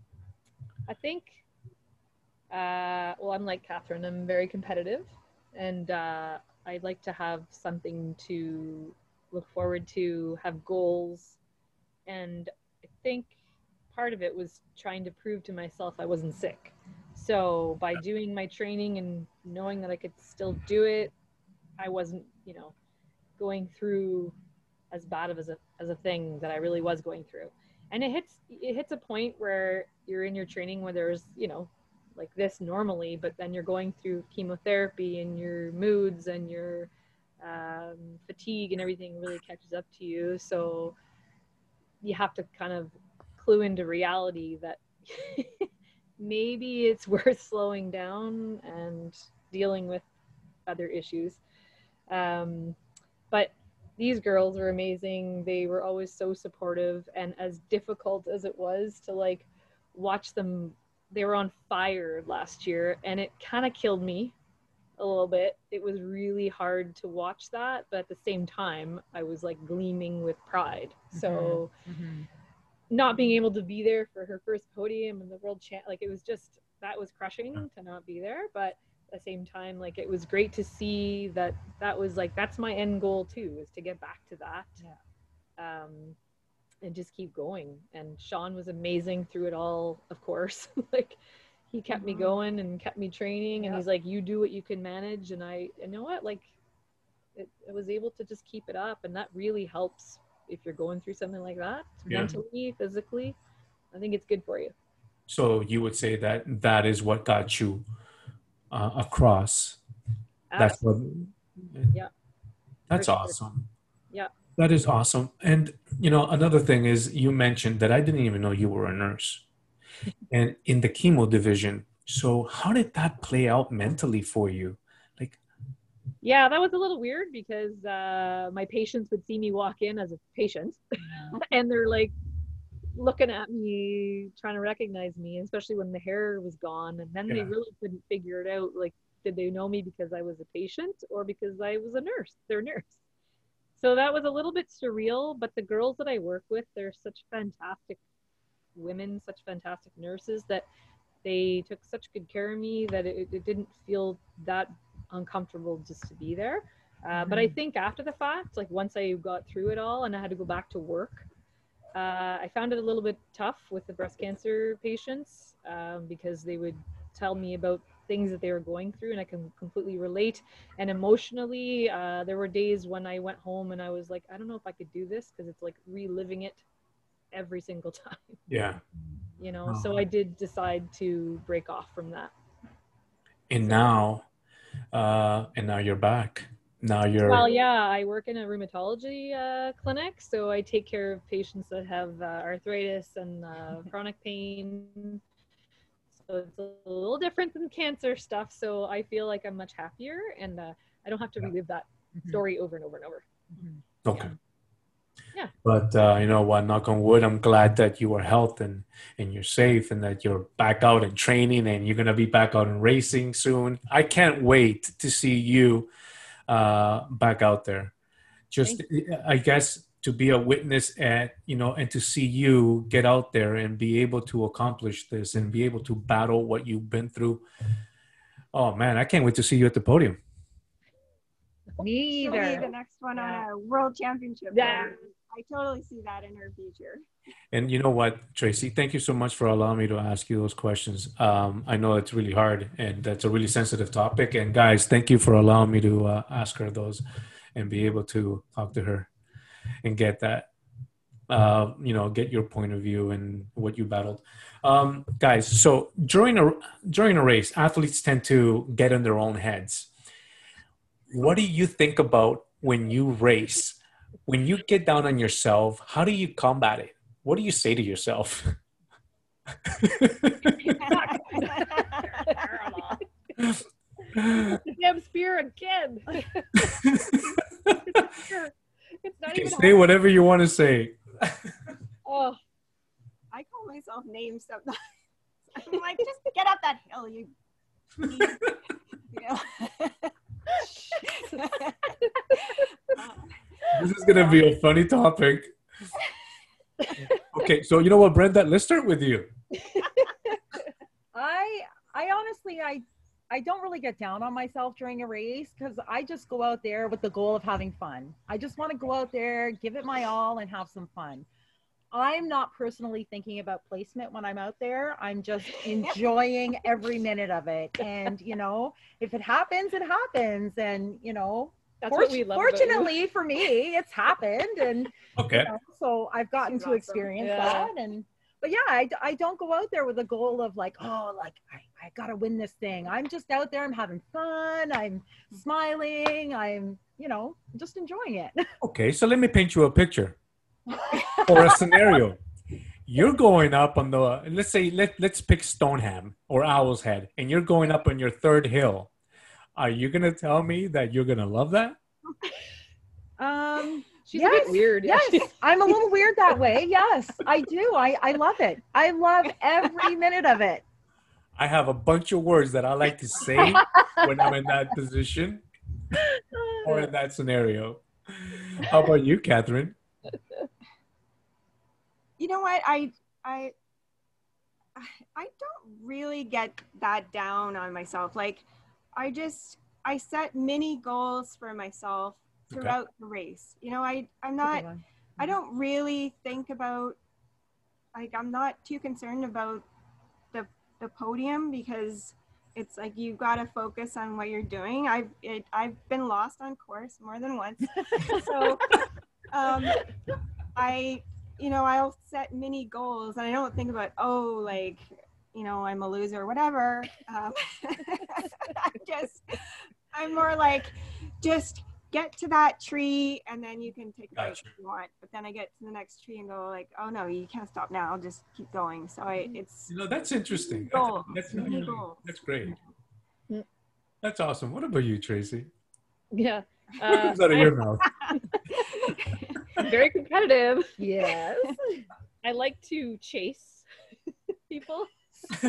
I think, uh, well, I'm like Catherine. I'm very competitive, and uh, I like to have something to look forward to, have goals, and I think part of it was trying to prove to myself I wasn't sick. So by doing my training and knowing that I could still do it, I wasn't, you know, going through as bad of as a as a thing that I really was going through. And it hits it hits a point where you're in your training where there's you know like this normally but then you're going through chemotherapy and your moods and your um, fatigue and everything really catches up to you. So you have to kind of clue into reality that [laughs] maybe it's [laughs] worth slowing down and dealing with other issues um, but these girls were amazing. They were always so supportive and as difficult as it was to like watch them they were on fire last year and it kind of killed me a little bit. It was really hard to watch that, but at the same time I was like gleaming with pride. So Mm-hmm. Not being able to be there for her first podium and the world champ like it was just that was crushing to not be there, but at the same time, like it was great to see that that was like that's my end goal too, is to get back to that. Yeah. Um, and just keep going. And Sean was amazing through it all, of course. [laughs] like he kept me Mhm. going and kept me training. And Yeah. he's like, "You do what you can manage." And I, you know what, like, it, I was able to just keep it up, and that really helps if you're going through something like that, Yeah. mentally, physically. I think it's good for you. So you would say that that is what got you uh, across. That's what. Yeah. That's sure. awesome. Yeah. That is awesome. And you know, another thing is you mentioned that I didn't even know you were a nurse, [laughs] and in the chemo division. So how did that play out mentally for you? Yeah, that was a little weird because uh, my patients would see me walk in as a patient, [laughs] and they're like looking at me, trying to recognize me, especially when the hair was gone. And then they really couldn't figure it out. Like, did they know me because I was a patient or because I was a nurse? Their nurse. So that was a little bit surreal. But the girls that I work with, they're such fantastic women, such fantastic nurses that they took such good care of me that it, it didn't feel that uncomfortable just to be there. Uh, But I think after the fact, like once I got through it all and I had to go back to work, uh, I found it a little bit tough with the breast cancer patients um, because they would tell me about things that they were going through and I can completely relate. And emotionally, uh, there were days when I went home and I was like, I don't know if I could do this because it's like reliving it every single [laughs] time, yeah. you know? Oh. So I did decide to break off from that. And now, uh, and now you're back. Now you're. Well, yeah, I work in a rheumatology uh, clinic, so I take care of patients that have uh, arthritis and uh, chronic pain. So it's a little different than cancer stuff. So I feel like I'm much happier, and uh, I don't have to relive that story over and over and over. Okay. Yeah. But uh, you know what? Knock on wood. I'm glad that you are healthy and and you're safe, and that you're back out and training, and you're gonna be back out and racing soon. I can't wait to see you uh, back out there. Just, I guess, to be a witness at you know, and to see you get out there and be able to accomplish this and be able to battle what you've been through. Oh man, I can't wait to see you at the podium. Me She'll be the next one Yeah. on a world championship. Yeah. I totally see that in her future. And you know what, Tracy? Thank you so much for allowing me to ask you those questions. Um, I know it's really hard and that's a really sensitive topic. And guys, thank you for allowing me to uh, ask her those and be able to talk to her and get that, uh, you know, get your point of view and what you battled. Um, guys, so during a during a race, athletes tend to get in their own heads. What do you think about when you race? When you get down on yourself, how do you combat it? What do you say to yourself? Damn spear again. [laughs] it's not even say whatever you want to say. Oh, I call myself names sometimes. I'm like, just get up that hill, you. you know? This is gonna be a funny topic. Okay, so you know what, Brenda? Let's start with you. I I honestly I I don't really get down on myself during a race because I just go out there with the goal of having fun. I just want to go out there, give it my all, and have some fun. I'm not personally thinking about placement when I'm out there. I'm just [laughs] enjoying every minute of it. And you know, if it happens, it happens. And you know, that's fort- what we love. about fortunately for me, it's happened. And [laughs] Okay. you know, so I've gotten She's to awesome. experience Yeah. that. And but yeah, I, I don't go out there with a goal of like, oh, like I, I gotta win this thing. I'm just out there. I'm having fun. I'm mm-hmm. smiling. I'm you know just enjoying it. [laughs] Okay, so let me paint you a picture [laughs] or a scenario. You're going up on the let's say let let's pick Stoneham or Owl's Head, and you're going up on your third hill. Are you gonna tell me that you're gonna love that? Um. She's a bit weird. Yes, I'm a little weird that way. Yes, I do. I I love it. I love every minute of it. I have a bunch of words that I like to say when I'm in that position or in that scenario. How about you, Catherine? you know what? I I I don't really get that down on myself. Like I just I set mini goals for myself Okay. throughout the race. You know, I I'm not. I don't really think about like I'm not too concerned about the the podium because it's like you got to focus on what you're doing. I've it, I've been lost on course more than once, [laughs] so um, I you know I'll set mini goals and I don't think about oh like you know I'm a loser or whatever. Um, [laughs] I just I'm more like just get to that tree and then you can take a break Gotcha. if you want. But then I get to the next tree and go like, oh no, you can't stop now. I'll just keep going. So I it's You know, that's interesting. That's, Goals. that's, Mini actually- goals. that's great. Mm. That's awesome. What about you, Tracy? Yeah. [laughs] What Uh, comes out of I- your mouth? I'm [laughs] very competitive. Yes. I like to chase people. [laughs]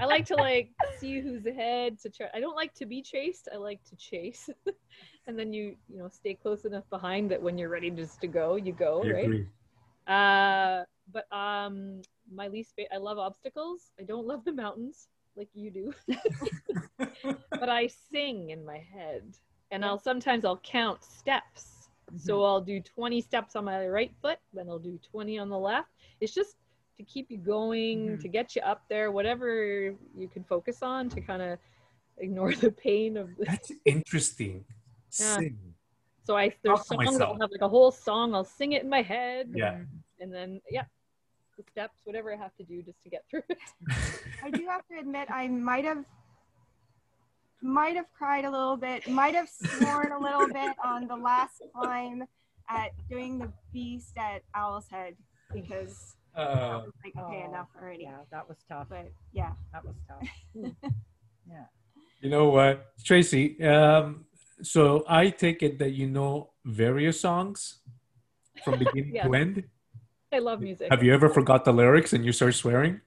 I like to like see who's ahead to try. I don't like to be chased. I like to chase, [laughs] and then you you know stay close enough behind that when you're ready just to go, you go I right. agree. Uh, but um, my least fa- I love obstacles. I don't love the mountains like you do, [laughs] but I sing in my head, and I'll sometimes I'll count steps. So I'll do 20 steps on my right foot, then I'll do 20 on the left. It's just to keep you going, Mhm. to get you up there, whatever you can focus on to kind of ignore the pain of the That's interesting. Yeah. Sing. so I there's Talk to songs I'll have like a whole song, I'll sing it in my head. Yeah. And then yeah, the steps, whatever I have to do just to get through it. [laughs] I do have to admit I might have might have cried a little bit, might have sworn a little bit on the last climb at doing the beast at Owl's Head because I Uh, was like, okay, Oh, enough already. Yeah, that was tough. But yeah, That was tough. [laughs] yeah. you know what, Tracy? Um, so I take it that you know various songs from beginning Yeah. to [laughs] end. I love music. Have you ever forgot the lyrics and you start swearing?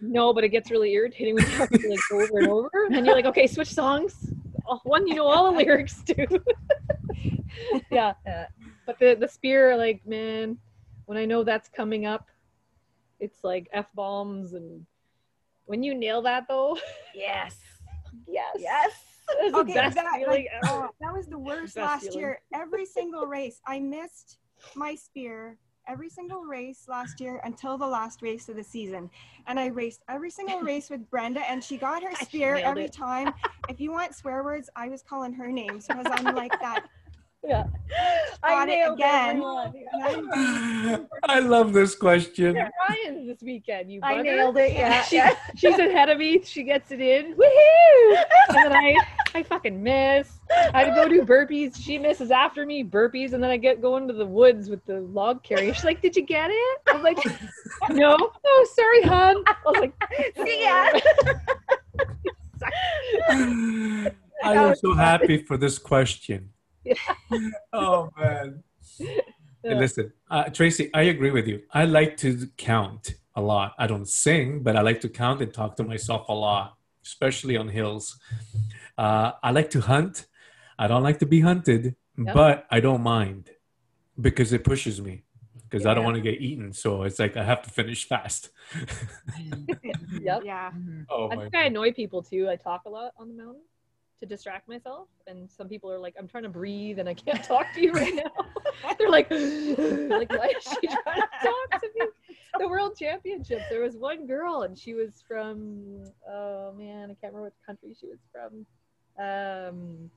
No, but it gets really irritating when you have to [laughs] like over and over. And you're like, okay, switch songs. One you know all the lyrics too. yeah. Yeah. But the the spear, like, man, when I know that's coming up, it's like f bombs and when you nail that though, [laughs] Yes. yes, Yes. okay, that, like, oh, that was the [laughs] worst last feeling. year. Every [laughs] single race, I missed my spear every single race last year until the last race of the season. And I raced every single race with Brenda, and she got her spear every it. time. If you want swear words, I was calling her names because I'm like that. Yeah, Got it again. everyone. [laughs] I'm- love this question. Yeah, Ryan this weekend. You I nailed it. Yeah. She, yeah. she's ahead of me. She gets it in. Woohoo! And then I, I fucking miss. I had to go do burpees. She misses after me burpees, and then I get going to the woods with the log carrier. She's like, "Did you get it?" I'm like, [laughs] "No." Oh, sorry, hon. I was like, [laughs] See ya. I am so happy for this question. Yeah. Oh man. [laughs] Yeah. Listen, uh, Tracy, I agree with you. I like to count a lot. I don't sing, but I like to count and talk to myself a lot, especially on hills. Uh, I like to hunt. I don't like to be hunted, Yep. but I don't mind because it pushes me because I don't want to get eaten. So it's like I have to finish fast. [laughs] "Yep." yeah. Oh I my think I annoy people too. I talk a lot on the mountain to distract myself, and some people are like, "I'm trying to breathe and I can't [laughs] talk to you right now." [laughs] They're like, "Like, why is she trying to [laughs] talk to me?" The World Championships. There was one girl, and she was from. Oh man, I can't remember what country she was from. Um,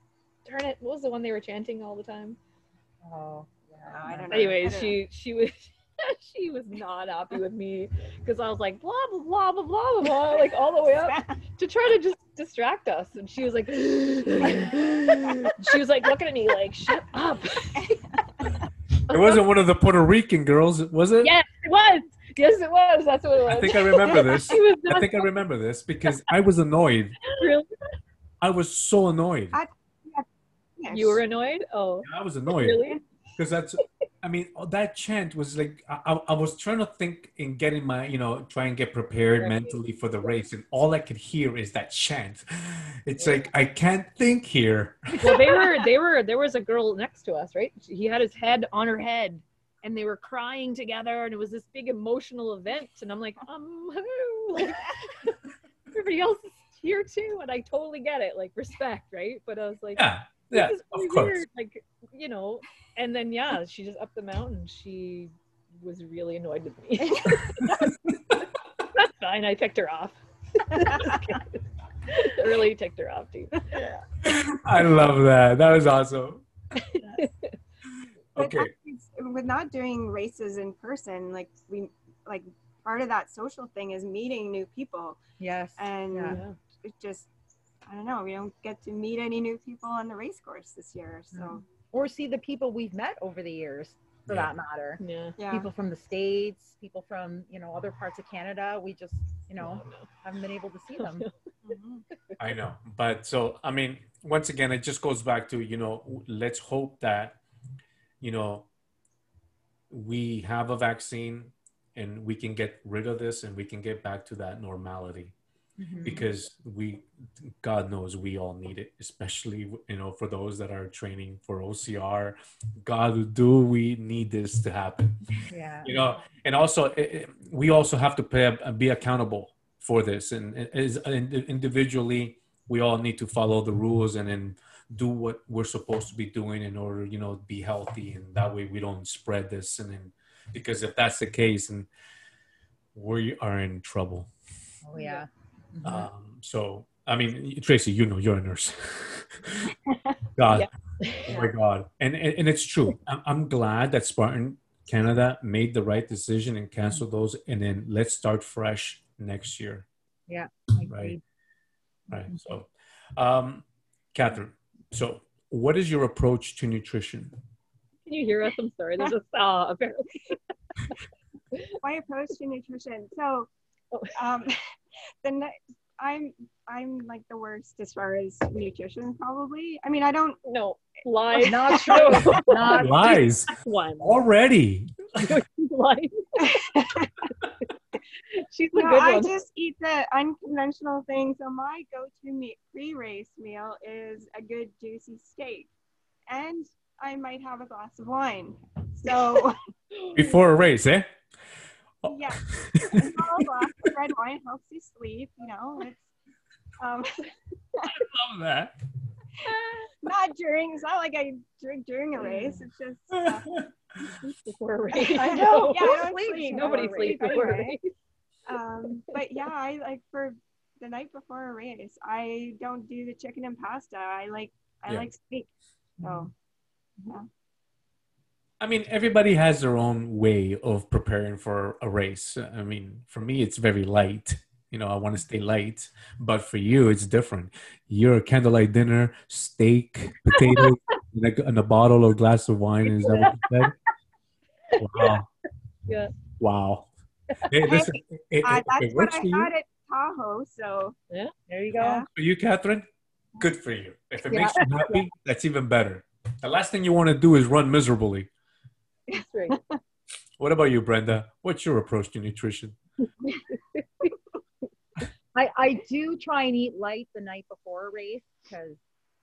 darn it! What was the one they were chanting all the time? Oh, yeah. I don't know. Anyways, don't she she was. she was not happy with me because I was like blah blah blah blah blah blah blah like all the way up to try to just distract us. And she was like, she was like looking at me like, shut up. [laughs] It wasn't one of the Puerto Rican girls, was it? Yes, it was. Yes, it was. That's what it was. I think I remember this. [laughs] I think I remember this because I was annoyed. really. I was so annoyed. I- Yes. You were annoyed? Oh, I was annoyed really? because that's. I mean, that chant was like I, I was trying to think and getting my, you know, try and get prepared Right. mentally for the race, and all I could hear is that chant. [laughs] It's like I can't think here. [laughs] Well, they were. They were. There was a girl next to us, right? He had his head on her head, and they were crying together, and it was this big emotional event. And I'm like, um, [laughs] like, everybody else is here too, and I totally get it, like respect, right? But I was like, Yeah, yeah, this is of really course. weird. Like, you know, and then yeah, she just up the mountain. She was really annoyed with me. [laughs] That's fine. I picked her off. [laughs] really ticked her off too. I love that. That was awesome. Okay. actually, with not doing races in person, like we like part of that social thing is meeting new people, Yes. and Yeah. Yeah. it just I don't know. We don't get to meet any new people on the race course this year, so Or see the people we've met over the years, for Yeah. that matter. Yeah. yeah. People from the states, people from you know other parts of Canada. We just you know No, no. haven't been able to see [laughs] them. Mhm. I know, but so I mean, once again, it just goes back to you know, let's hope that you know we have a vaccine and we can get rid of this and we can get back to that normality Mhm. because we god knows we all need it especially you know for those that are training for ocr god do we need this to happen Yeah. you know and also it, it- we also have to pay, uh, be accountable for this and and individually we all need to follow the rules and then do what we're supposed to be doing in order you know be healthy and that way we don't spread this and then because if that's the case and we are in trouble Oh yeah. Mhm. um, so i mean tracy you know you're a nurse [laughs] [laughs] god Yeah. Oh my god! And and, and it's true. [laughs] I'm, I'm glad that Spartan Canada made the right decision and canceled those, and then let's start fresh next year. Yeah, Right. Right. So, um, Catherine. So, what is your approach to nutrition? Can you hear us? I'm sorry. There's a saw apparently. my approach to nutrition. So, Oh. um, the ne- I'm I'm like the worst as far as nutrition. Probably. I mean, I don't. No, lies. Not [laughs] true. Not Lies One. already. [laughs] Lies. [laughs] She's the No, good I one. just eat the unconventional thing. So my go-to meat pre-race meal is a good juicy steak, and I might have a glass of wine. So Before a race, eh? Yeah, a small glass of red wine helps you sleep. You know, it's um, Love that. [laughs] not during. It's not like I drink during a race. It's just. Uh, before a race. I [laughs] know. Yeah, I don't Sleep sleep. Nobody sleeps before a race. um, but yeah, I like for the night before a race, I don't do the chicken and pasta. I like I Yeah. like steak. So I mean, everybody has their own way of preparing for a race. I mean, for me, it's very light. You know, I want to stay light, but for you, it's different. You're a candlelight dinner, steak, [laughs] potatoes, and, a, and a bottle or glass of wine. Is that what you said? Wow. Yeah. Wow. Hey, listen, it, it, uh, it that's what I for you. had at Tahoe. So yeah, There you go. Yeah. For you, Catherine, good for you. If it Yeah. makes you happy, that's even better. The last thing you want to do is run miserably. That's right. [laughs] What about you, Brenda? What's your approach to nutrition? [laughs] I, I do try and eat light the night before a race because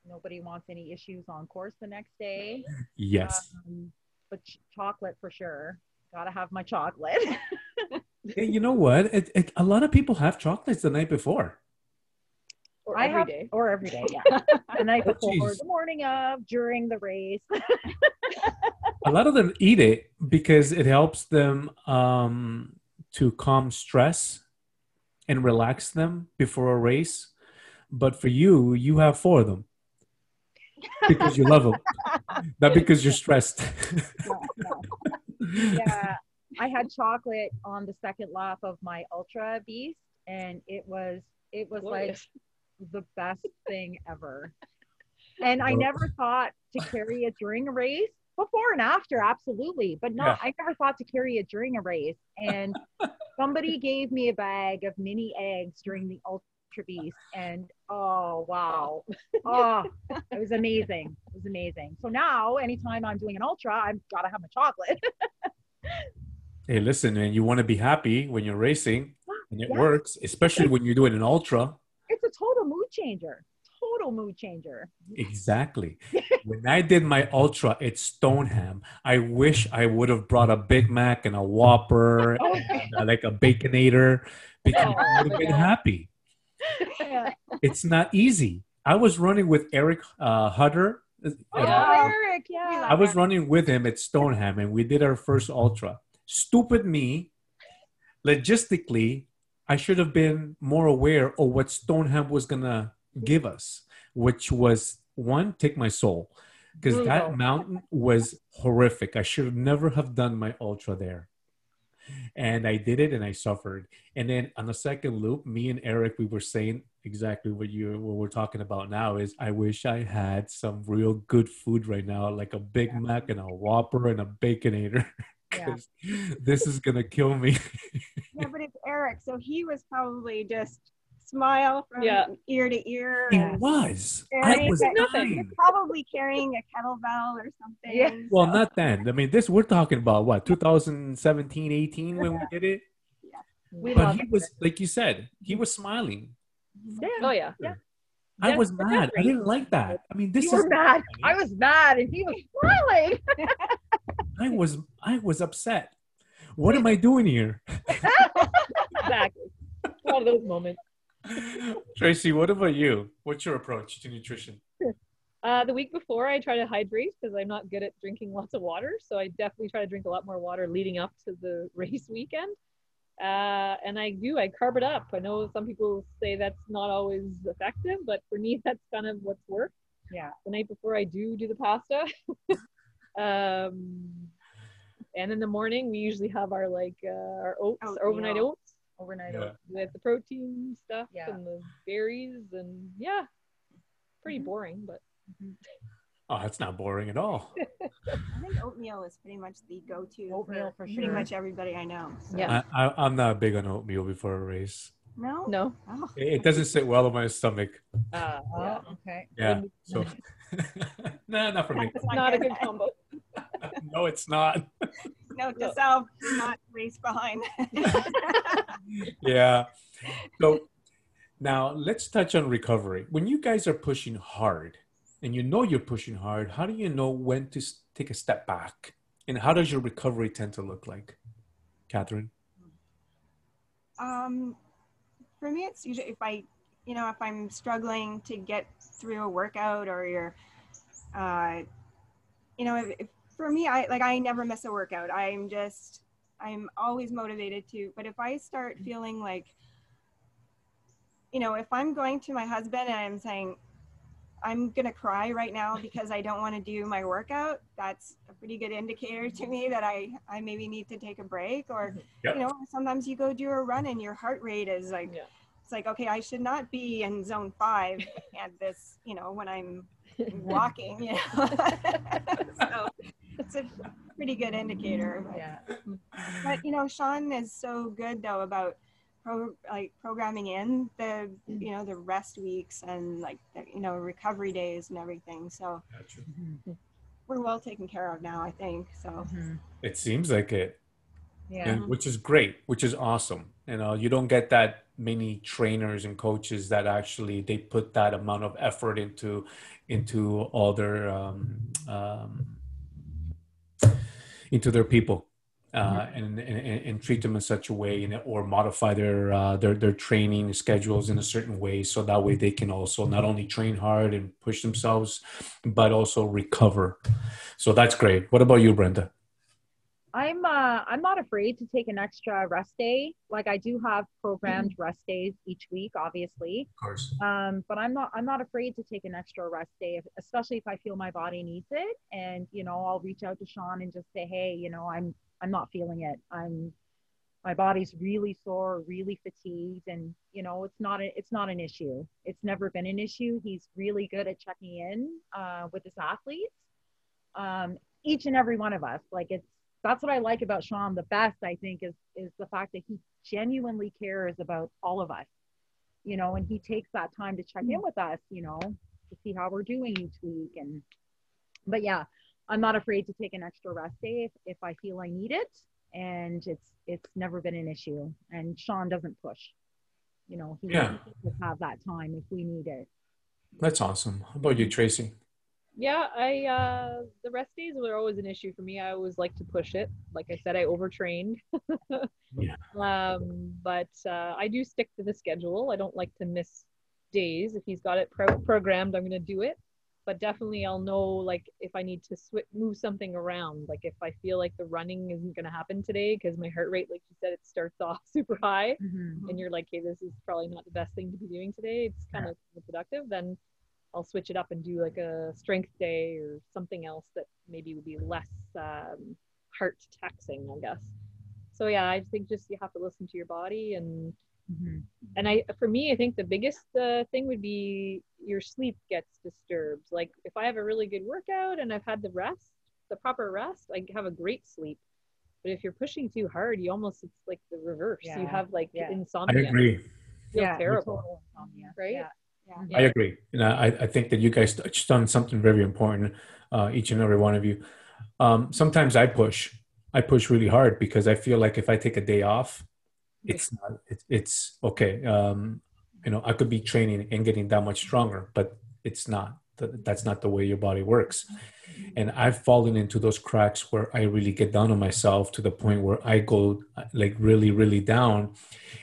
nobody wants any issues on course the next day. Yes. Um, but ch- chocolate for sure. Gotta have my chocolate. [laughs] Hey, you know what? It, it, a lot of people have chocolates the night before. Or I every have, day. or every day, yeah. the night Oh, before, geez. the morning of, during the race. A lot of them eat it because it helps them um, to calm stress and relax them before a race. But for you, you have four of them because you love them, [laughs] not because you're stressed. yeah, [laughs] I had chocolate on the second lap of my Ultra Beast, and it was it was Glorious. like the best thing ever. And I never thought to carry it during a race. Before and after, absolutely, but not. I never thought to carry it during a race. And [laughs] somebody gave me a bag of mini eggs during the Ultra Beast, and oh wow, [laughs] oh, it was amazing. It was amazing. So now, anytime I'm doing an ultra, I've got to have my chocolate. [laughs] Hey, listen, and you want to be happy when you're racing [gasps] and it Yeah. works, especially when you're doing an ultra. it's a total mood changer. Total mood changer. Exactly. when I did my ultra at Stoneham, I wish I would have brought a Big Mac and a Whopper, Oh, [laughs] and, uh, like a Baconator, because I would have been happy. Yeah. It's not easy. I was running with Eric uh, Hutter. Oh, Yeah. Eric, yeah. I was running with him at Stoneham, and we did our first ultra. Stupid me. Logistically, I should have been more aware of what Stoneham was gonna give us, which was one, take my soul, because that mountain was horrific. I should have never have done my ultra there, and I did it, and I suffered. And then on the second loop, me and Eric, we were saying exactly what you what we're talking about now. Is I wish I had some real good food right now, like a Big Mac and a Whopper and a Baconator. [laughs] Yeah. this is gonna kill me. [laughs] Yeah, but it's Eric, so he was probably just smile from Yeah. ear to ear. He was. I Very was good. Nothing. dying. probably carrying a kettlebell or something. Yeah. Well, not then. I mean, this we're talking about what 2017, 18 when we did it. We But love he it. was like you said, he was smiling. Oh yeah. I Yeah, was mad. I didn't like that. I mean, this you is were mad. I was mad, and he was smiling. [laughs] I was I was upset. What am I doing here? [laughs] Exactly. One of those moments. [laughs] Tracy, what about you? What's your approach to nutrition? Uh, the week before, I try to hydrate because I'm not good at drinking lots of water. So I definitely try to drink a lot more water leading up to the [laughs] race weekend. Uh, and I do, I carb it up. I know some people say that's not always effective, but for me, [laughs] that's kind of what's worked. Yeah. The night before, I do do the pasta. um, and in the morning, we usually have our like uh, our oats, our overnight Oatmeal. oats Overnight. Yeah. oats. with the protein stuff Yeah. and the berries and yeah, pretty boring, but Oh, that's not boring at all. [laughs] I think oatmeal is pretty much the go-to Oatmeal for, for pretty much everybody I know. So- Yeah. I, I, I'm not big on oatmeal before a race. No. no. Oh. It, it doesn't sit well on my stomach. Uh, Oh, yeah. okay. Yeah. So, [laughs] [laughs] no, not for me. it's Not a good combo. No, it's not. Note to self: do not race behind. [laughs] yeah. So now let's touch on recovery. When you guys are pushing hard and you know you're pushing hard, how do you know when to take a step back? And how does your recovery tend to look like? Catherine? Um, for me, it's usually if I, you know, if I'm struggling to get through a workout or you're, uh, you know, if, if, for me, I like I never miss a workout. I'm just, I'm always motivated to. But if I start mm-hmm. feeling like, you know, if I'm going to my husband and I'm saying, I'm gonna cry right now [laughs] because I don't want to do my workout, that's a pretty good indicator to me that I, I maybe need to take a break or mm-hmm. Yep. you know sometimes you go do a run and your heart rate is like Yeah. it's like okay i should not be in zone five [laughs] at this you know when i'm [laughs] walking you know so it's a pretty good indicator but, Yeah. but you know sean is so good though about pro, like programming in the you know the rest weeks and like the, you know recovery days and everything so we're well taken care of now i think so Mhm. It seems like it, Yeah. and, which is great, which is awesome. You know, you don't get that many trainers and coaches that actually they put that amount of effort into into all their um, um, into their people uh, and, and and treat them in such a way and or modify their uh, their their training schedules in a certain way so that way they can also not only train hard and push themselves but also recover. So that's great. What about you brenda I'm uh I'm not afraid to take an extra rest day. Like I do have programmed rest days each week, obviously. of course Um, but I'm not I'm not afraid to take an extra rest day, if, especially if I feel my body needs it. And you know, I'll reach out to Sean and just say, hey, you know, I'm I'm not feeling it. I'm my body's really sore, really fatigued, and you know, it's not a, it's not an issue. It's never been an issue. He's really good at checking in uh, with his athletes. Um, each and every one of us, like it's that's what I like about Sean the best. I think is is the fact that he genuinely cares about all of us you know, and he takes that time to check in hmm. with us, you know, to see how we're doing each week. And, but yeah, I'm not afraid to take an extra rest day if, if I feel I need it. And it's, it's never been an issue. And Sean doesn't push, you know, he Yeah. have that time if we need it. That's awesome. How about you, Tracy? Yeah, I uh, the rest days were always an issue for me. I always like to push it. Like I said, I overtrained. [laughs] Yeah. Um, but uh, I do stick to the schedule. I don't like to miss days. If he's got it pro- programmed, I'm going to do it. But definitely, I'll know like if I need to sw- move something around. Like if I feel like the running isn't going to happen today because my heart rate, like you said, it starts [laughs] off super high, Mhm. and you're like, hey, this is probably not the best thing to be doing today. It's kind of productive. Then I'll switch it up and do like a strength day or something else that maybe would be less um, heart taxing, I guess. So yeah, I think just you have to listen to your body and Mhm. and I for me I think the biggest uh, thing would be your sleep gets disturbed. Like if I have a really good workout and I've had the rest, the proper rest, I have a great sleep. But if you're pushing too hard, you almost it's like the reverse. You have like Yeah. I insomnia. agree. Feel Yeah, terrible. total insomnia. Right? Yeah. Yeah. I agree. And I, I think that you guys touched on something very important, uh, each and every one of you. Um, sometimes I push. I push really hard because I feel like if I take a day off, it's not, it's, it's okay. Um, you know, I could be training and getting that much stronger, but it's not. Th- That's not the way your body works. Mm-hmm. And I've fallen into those cracks where I really get down on myself to the point where I go like really, really down.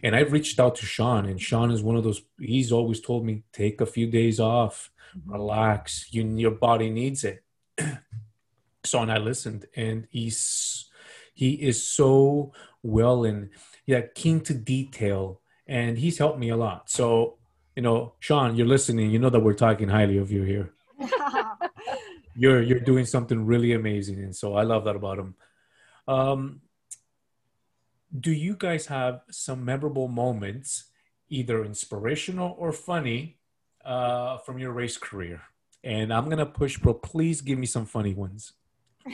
And I've reached out to Sean, and Sean is one of those. He's always told me take a few days off, mm-hmm. relax. You, your body needs it. [clears throat] so, and I listened, and he's he is so well and yeah, keen to detail, and he's helped me a lot. So, you know, Sean, you're listening. You know that we're talking highly of you here. [laughs] You're you're doing something really amazing and so i love that about him. Um, do you guys have some memorable moments either inspirational or funny uh, from your race career? And i'm gonna push bro please give me some funny ones. [laughs]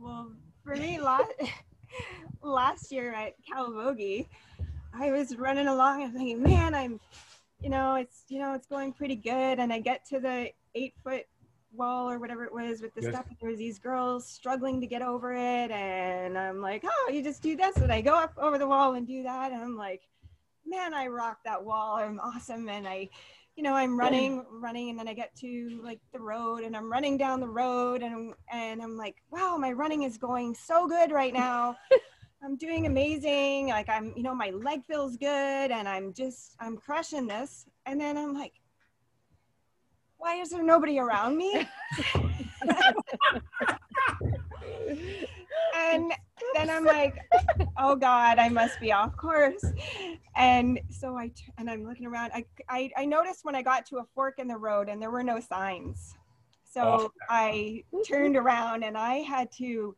Well, for me, last last year at Calabogie, I was running along and thinking, man, I'm, you know, it's you know, it's going pretty good, and I get to the eight foot wall or whatever it was with the Yes. stuff, and there was these girls struggling to get over it, and I'm like, oh, you just do this, and I go up over the wall and do that, and I'm like, man, I rock that wall, I'm awesome, and I. You know, I'm running, running, and then I get to like the road, and I'm running down the road, and and I'm like, wow, my running is going so good right now. [laughs] I'm doing amazing. Like I'm, you know, my leg feels good and I'm just, I'm crushing this. And then I'm like, why is there nobody around me? [laughs] and then I'm like, oh God, I must be off course. And so I, t- and I'm looking around. I, I, I noticed when I got to a fork in the road and there were no signs. So Oh. I turned around and I had to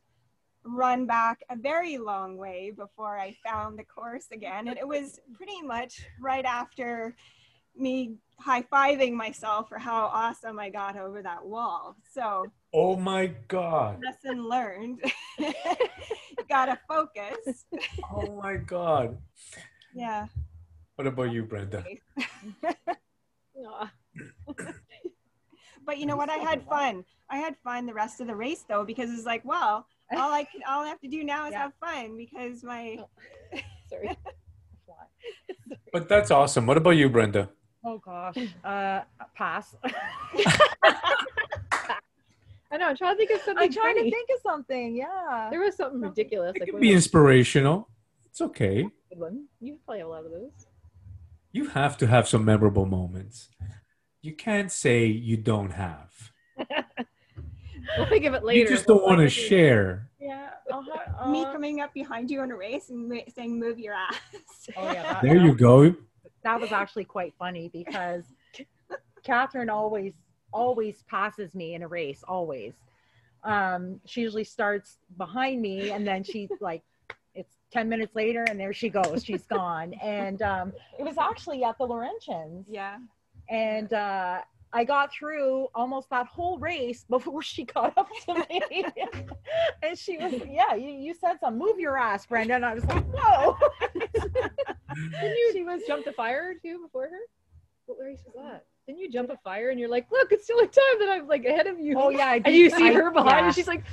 run back a very long way before I found the course again. And it was pretty much right after me high fiving myself for how awesome I got over that wall. So, oh my god lesson learned. [laughs] Gotta focus. oh my god Yeah. what about you brenda Aw. [laughs] But you know what? I had fun. I had fun the rest of the race though, because it's like, well, [laughs] all I can, all I have to do now is Yeah. have fun because my [laughs] Sorry. but that's awesome what about you brenda Oh gosh. Uh, pass. [laughs] I know. I'm trying to think of something. I'm trying funny. to think of something. Yeah. There was something ridiculous. it Like can what be inspirational it's okay good one. You play a lot of those. you have to have some memorable moments you can't say you don't have We'll think of it later. you just don't We'll want to find it. share Yeah. Uh-huh, [laughs] me uh, coming up behind you in a race and ma- saying, "Move your ass." Oh yeah. That, there that you go That was actually quite funny because Catherine always always passes me in a race. Always. Um, she usually starts behind me and then she like it's 10 minutes later and there she goes she's gone and um, it was actually at the laurentians yeah. and uh, I got through almost that whole race before [laughs] she caught up to me. [laughs] and she was, yeah, you, you said something, move your ass, Brenda. And I was like, whoa. [laughs] Didn't you she was, jump the fire too before her? What race was that? Didn't you jump a fire and you're like, look, it's the only time that I'm like ahead of you. oh yeah, I And you see I- her behind yeah. and she's like,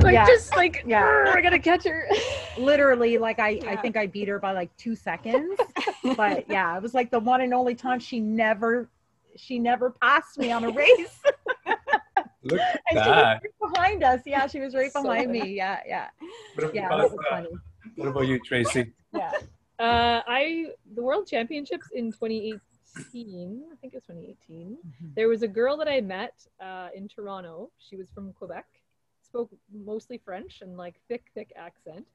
like Yeah. just like Yeah. yeah, I gotta catch her. Literally, like I, I think I beat her by like two seconds. but yeah, it was like the one and only time she never, she never passed me on a race. [laughs] Look at and she was that. right behind us. Yeah, she was right behind funny. me. [laughs] Yeah, yeah, What yeah. about, That was funny. what about you, Tracy? Yeah. Uh, I the World Championships in 2018. I think it's 2018. There was a girl that I met uh, in Toronto. She was from Quebec, spoke mostly French and like thick, thick accent.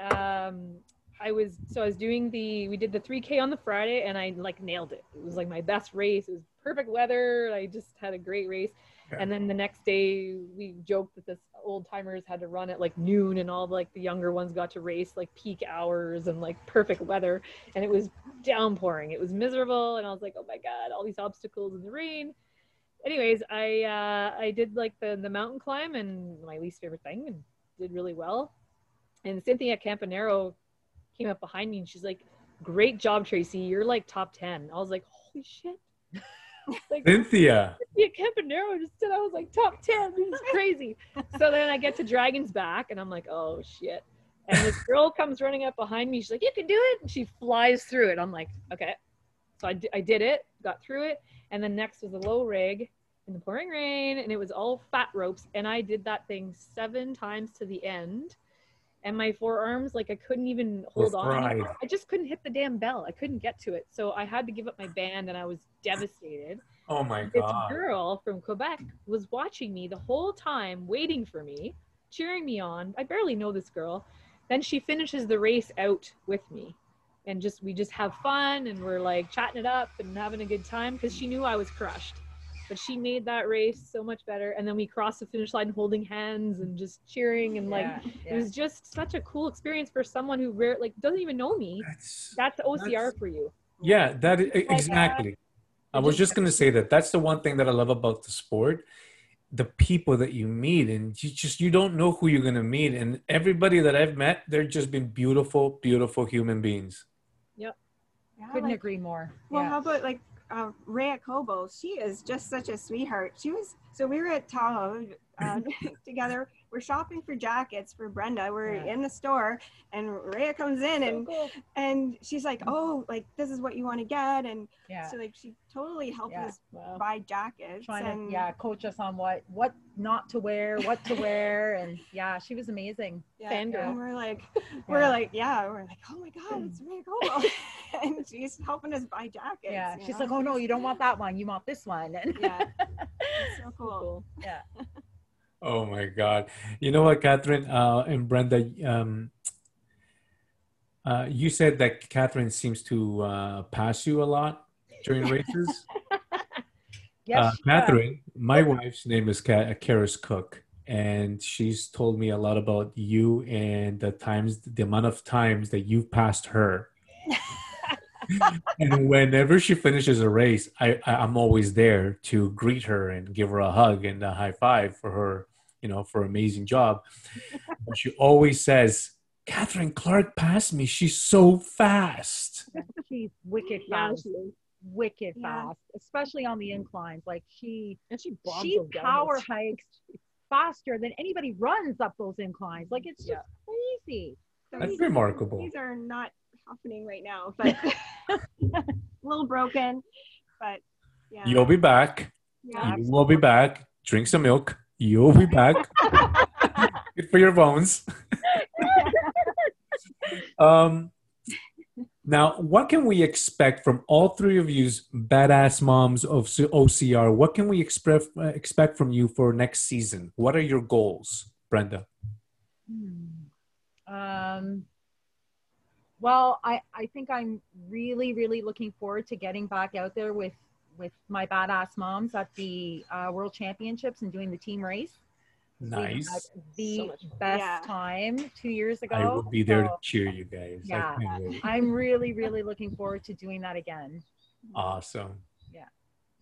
Um, I was so I was doing the we did the 3K on the Friday and I like nailed it. It was like my best race. It was perfect weather. I just had a great race. And then the next day we joked that this old timers had to run at like noon and all like the younger ones got to race like peak hours and like perfect weather and it was downpouring. It was miserable and I was like, "Oh my god, all these obstacles in the rain." Anyways, I uh I did like the the mountain climb and my least favorite thing and did really well. And Cynthia Campanero came up behind me and she's like, "Great job, Tracy. You're like top 10." I was like, "Holy shit." [laughs] like Cynthia. Cynthia Campanero just said I was like top 10. This is crazy. so then I get to Dragon's Back and I'm like, oh shit. And this girl comes running up behind me. She's like, you can do it. And she flies through it. I'm like, okay. So I, I did it, got through it. And then next was a low rig in the pouring rain and it was all fat ropes. And I did that thing seven times to the end. And my forearms, like I couldn't even hold on. anymore. I just couldn't hit the damn bell. I couldn't get to it. So I had to give up my band and I was devastated Oh my god this girl from Quebec was watching me the whole time, waiting for me, cheering me on. I barely know this girl. Then she finishes the race out with me. And just we just have fun and we're like chatting it up and having a good time because she knew I was crushed. But she made that race so much better. And then we crossed the finish line holding hands and just cheering and like Yeah, it was just such a cool experience for someone who rare like doesn't even know me. That's, That's OCR That's- for you. yeah, that is, uh, exactly. I was just- just gonna say that. That's the one thing that I love about the sport. The people that you meet, and you just you don't know who you're gonna meet. And everybody that I've met, they're just been beautiful, beautiful human beings. Yeah, Couldn't like- agree more. Well, yeah. how about like uh, Rea Kolbl? She is just such a sweetheart. She was so we were at Tahoe uh, [laughs] [laughs] together. We're shopping for jackets for Brenda. We're Yeah. in the store, and Rhea comes in So and cool. and she's like, "Oh, like this is what you want to get," and yeah. so like she totally helped Yeah. us Wow. buy jackets. Trying and to yeah coach us on what what not to wear, what to wear, [laughs] and yeah, she was amazing. yeah, Fangirl. and we're like, we're Yeah. like, yeah, we're like, oh my god, it's Rea Kolbl, [laughs] and she's helping us buy jackets. Yeah, she's know? like, oh no, you don't want that one, you want this one. And [laughs] yeah, it's so cool. Cool. yeah, [laughs] Oh my God. You know what, Catherine uh, and Brenda, um, uh, you said that Catherine seems to uh, pass you a lot during races. yes, uh, she does. Catherine, my wife's name is Ka- Karis Cook, and she's told me a lot about you and the times, the amount of times that you've passed her. And whenever she finishes a race, I, I I'm always there to greet her and give her a hug and a high five for her, you know, for amazing job. but she always says, "Catherine Clark passed me. She's so fast." she's wicked fast, she is. wicked Yeah. fast, especially on the inclines. Like she And she bombs she power hikes faster than anybody runs up those inclines. Like it's just Yeah. crazy. So That's these- remarkable. These are not happening right now, but [laughs] a little broken. But yeah, You'll be back. yeah. You will be back. Drink some milk. You'll be back. [laughs] Good for your bones. [laughs] um, now, what can we expect from all three of you's badass moms of OCR? What can we expect uh, expect from you for next season? What are your goals, Brenda? Hmm. Um, well, I, I think I'm really, really looking forward to getting back out there with, with my badass moms at the uh, World Championships and doing the team race. We had Nice. the So best Yeah. time two years ago. I will be there to cheer you guys. Yeah. I'm really, really looking forward to doing that again. Awesome. Yeah.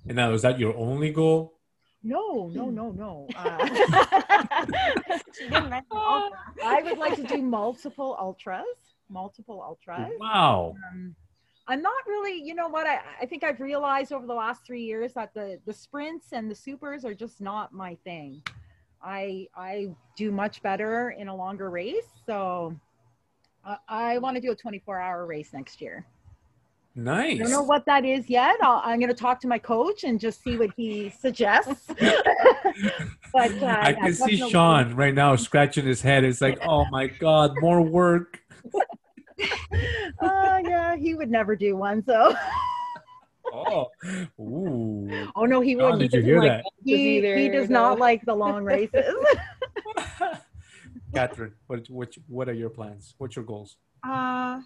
And now, is that your only goal? No, no, no, no. Uh, [laughs] [laughs] She didn't mention ultra. I would like to do multiple ultras, multiple ultras. Wow. um, I'm not really, you know what? I, I think I've realized over the last three years that the the sprints and the supers are just not my thing. I I do much better in a longer race. So I, I want to do a 24 hour race next year. Nice. I don't know what that is yet. I'll, I'm going to talk to my coach and just see what he suggests. [laughs] but I uh, yeah, can see Sean right now scratching his head. It's like, oh my god, more work. [laughs] Uh, yeah, he would never do one. So, Oh, [laughs] ooh. oh no, he Sean, wouldn't. did you hear like that? He, either, he does no. not like the long races. [laughs] [laughs] Catherine, what, what what are your plans? What's your goals? Uh,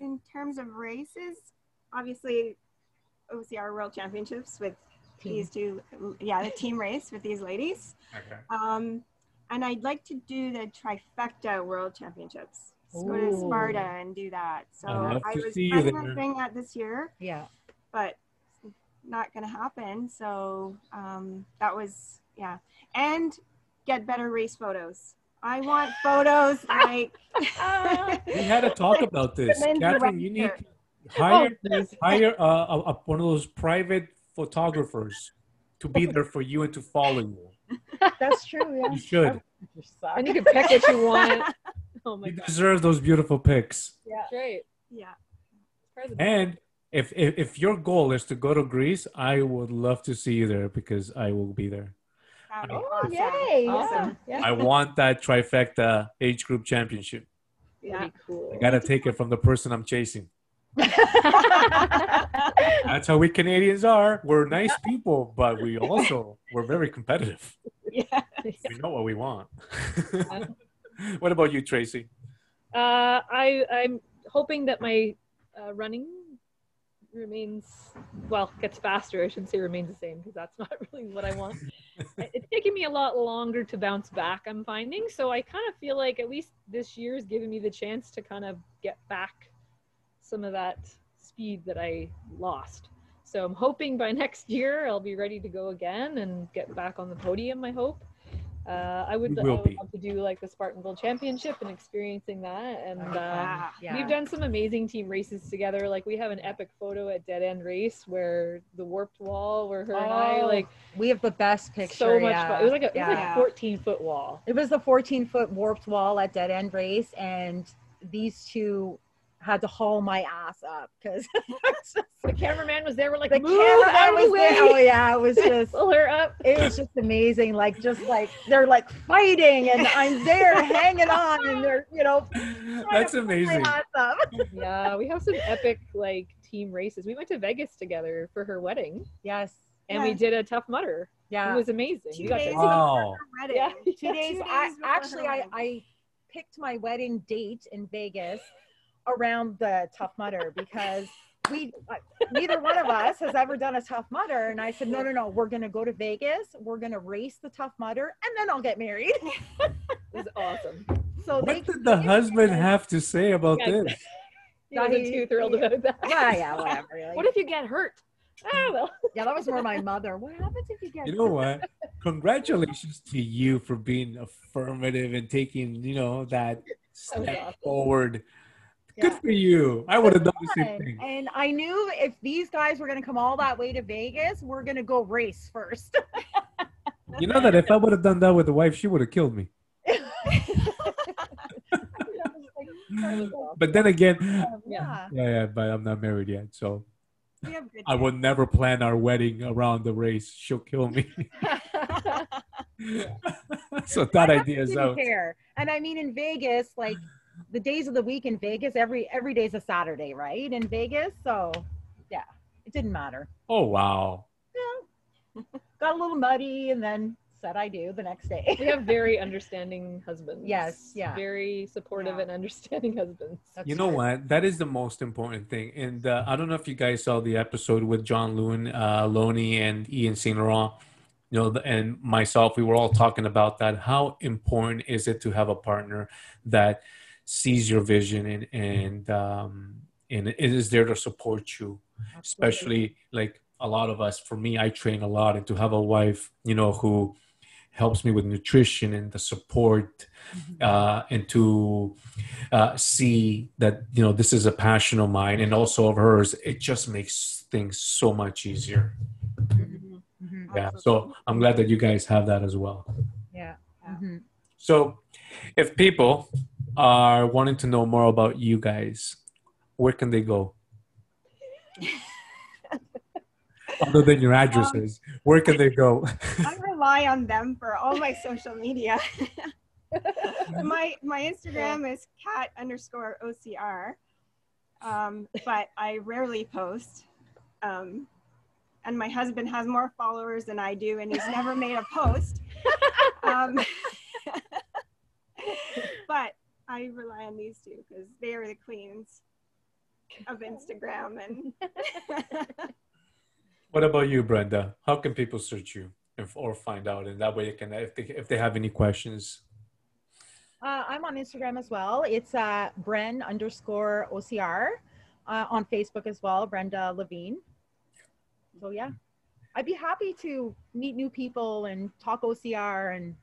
in terms of races, obviously, OCR World Championships with these two, yeah, the team race with these ladies. Okay. Um, and I'd like to do the trifecta World Championships. So go to Sparta and do that. So I'd I was see planning on doing that this year, yeah. but not going to happen. So um, that was yeah, and get better race photos. I want photos [laughs] like We had to talk [laughs] about this, Catherine. You need Webster. to hire hire uh, a, a, one of those private photographers to be there for you and to follow you. That's true. Yeah. You should. You suck. And you can pick what you want. [laughs] [laughs] Oh my You god. deserve those beautiful pics. yeah. Great. yeah. And if, if if your goal is to go to Greece, I would love to see you there because I will be there. That would be Oh, awesome. yay. Awesome. Yeah. I want that trifecta age group championship. Yeah. Cool. I gotta take it from the person I'm chasing. [laughs] That's how we Canadians are. We're nice people, but we also we're very competitive. Yeah. We know what we want. [laughs] [laughs] what about you, Tracy? Uh, I I'm hoping that my uh, running remains well gets faster. I shouldn't say remains the same because that's [laughs] not really what I want. [laughs] it's taking me a lot longer to bounce back. I'm finding so I kind of feel like at least this year is giving me the chance to kind of get back some of that speed that I lost. So I'm hoping by next year I'll be ready to go again and get back on the podium. I hope. Uh, I would, I would love to do like the Spartan World Championship and experiencing that. And uh, Yeah. yeah. we've done some amazing team races together. Like we have an epic photo at Dead End Race where the warped wall, where her and I Oh, like we have the best picture. so much. yeah. Fun. It was like a, it was like a 14 foot wall. It was the 14 foot warped wall at Dead End Race, and these two had to haul my ass up because [laughs] [laughs] The cameraman was there. We're like, the move out camera of was the there. Oh, way. Oh yeah, it was [laughs] just Pull her up. it was just amazing. Like just like they're like fighting, and I'm there hanging on, and they're you know That's trying to pull amazing. My ass up. Yeah, we have some epic like team races. We went to Vegas together for her wedding, Yes. and we did a tough mudder. Yeah. It was amazing. Two We got days see. Wow. Yeah. two days. Two I days before actually I. I picked my wedding date in Vegas around the Tough Mudder because we uh, neither one of us has ever done a Tough Mudder, and I said no no no we're gonna go to Vegas we're gonna race the Tough Mudder and then I'll get married. [laughs] It was awesome. So they What did the husband have to say about Yeah, this? He wasn't he- too thrilled about that. yeah yeah whatever. Like, What if you get hurt? Ah, well. yeah that was more my mother. What happens if you get You know what? Congratulations to you for being affirmative and taking, you know, that step awesome. forward. Good Yeah. for you. I would have done the same thing. And I knew if these guys were gonna come all that way to Vegas, we're gonna go race first. You know that if I would have done that with the wife, she would have killed me. [laughs] But then again, um, yeah. yeah, yeah, but I'm not married yet, so We have good I would never plan our wedding around the race. She'll kill me. [laughs] [laughs] so that idea is didn't out. care. And I mean, in Vegas, like the days of the week in Vegas, every every day's a Saturday, right? In Vegas, so yeah, it didn't matter. Oh wow. Yeah. [laughs] Got a little muddy, and then said I do the next day. we have very [laughs] understanding husbands. Yes, yeah. Very supportive Yeah. and understanding husbands. That's You know true. what? That is the most important thing. And uh, I don't know if you guys saw the episode with John Lewin, uh, Loney, and Ian St. Laurent. You know, the- and myself, we were all talking about that. How important is it to have a partner that sees your vision and and um, and is there to support you, especially like a lot of us. For me, I train a lot, and to have a wife, you know, who helps me with nutrition and the support uh, and to uh, see that you know this is a passion of mine and also of hers. It just makes things so much easier. Mhm. yeah so i'm glad that you guys have that as well. Yeah. Mhm. So, if people are wanting to know more about you guys, where can they go? [laughs] Other than your addresses, where can they go? I rely on them for all my social media. [laughs] my my Instagram is cat underscore OCR, um, but I rarely post. Um, and my husband has more followers than I do, and he's never made a post. [laughs] Um, but I rely on these two because they are the queens of Instagram and. [laughs] What about you, Brenda? How can people search you if, or find out? And that way, you can if they if they have any questions. Uh, I'm on Instagram as well. It's uh, Bren underscore OCR. Uh, on Facebook as well, Brenda Levine. So yeah, I'd be happy to meet new people and talk OCR and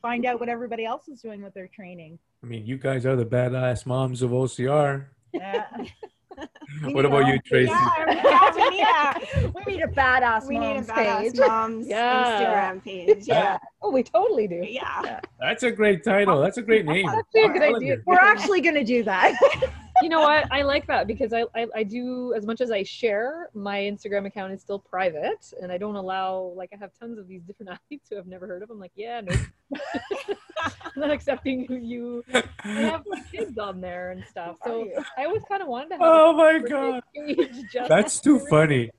find out what everybody else is doing with their training. I mean, you guys are the badass moms of OCR. Yeah. [laughs] What about you, Tracy? page. Yeah, we need a- we need a badass we need a badass page. mom's Yeah. Instagram page. Yeah. Oh, we totally do. Yeah. That's a great title. That's a great name. That's a good idea. We're actually going to do that. [laughs] you know what? I like that because I, I I do as much as I share. My Instagram account is still private, and I don't allow like I have tons of these different [laughs] athletes who I've never heard of. I'm like, yeah, no, [laughs] I'm not accepting who you. I have my kids on there and stuff. So I always kind of wanted to have. Oh my god, that's too funny.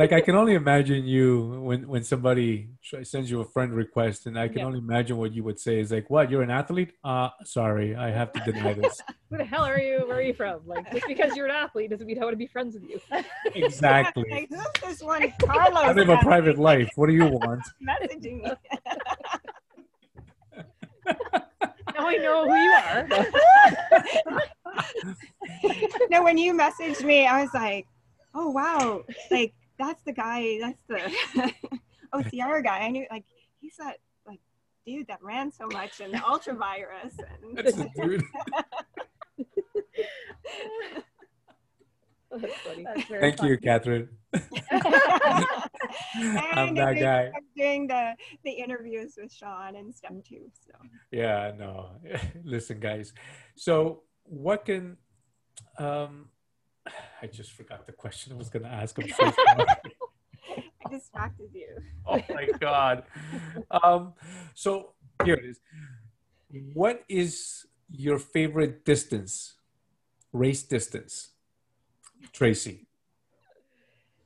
Like I can only imagine you when when somebody sends you a friend request, and I can Yeah. only imagine what you would say is like, "What? You're an athlete? Uh, sorry, I have to deny this." [laughs] Who the hell are you? Where are you from? Like just because you're an athlete doesn't mean I want to be friends with you. exactly. [laughs] Like, who's this one? Carlos. I live a that's private life. What do you want? [laughs] Messaging me. Now I know who you are. no, when you messaged me, I was like, oh wow, like that's the guy, that's the [laughs] OCR guy. I knew like he's that like dude that ran so much in the [laughs] ultra virus and That's the dude. [laughs] That's funny. That's very Thank you. Catherine. I'm that guy. I'm doing the the interviews with Sean and stuff too. So Yeah, no. Listen, guys. So, what can um [sighs] I just forgot the question I was going to ask. I'm so sorry. I distracted you. oh my god. Um so here it is. What is your favorite distance? Race distance. Tracy.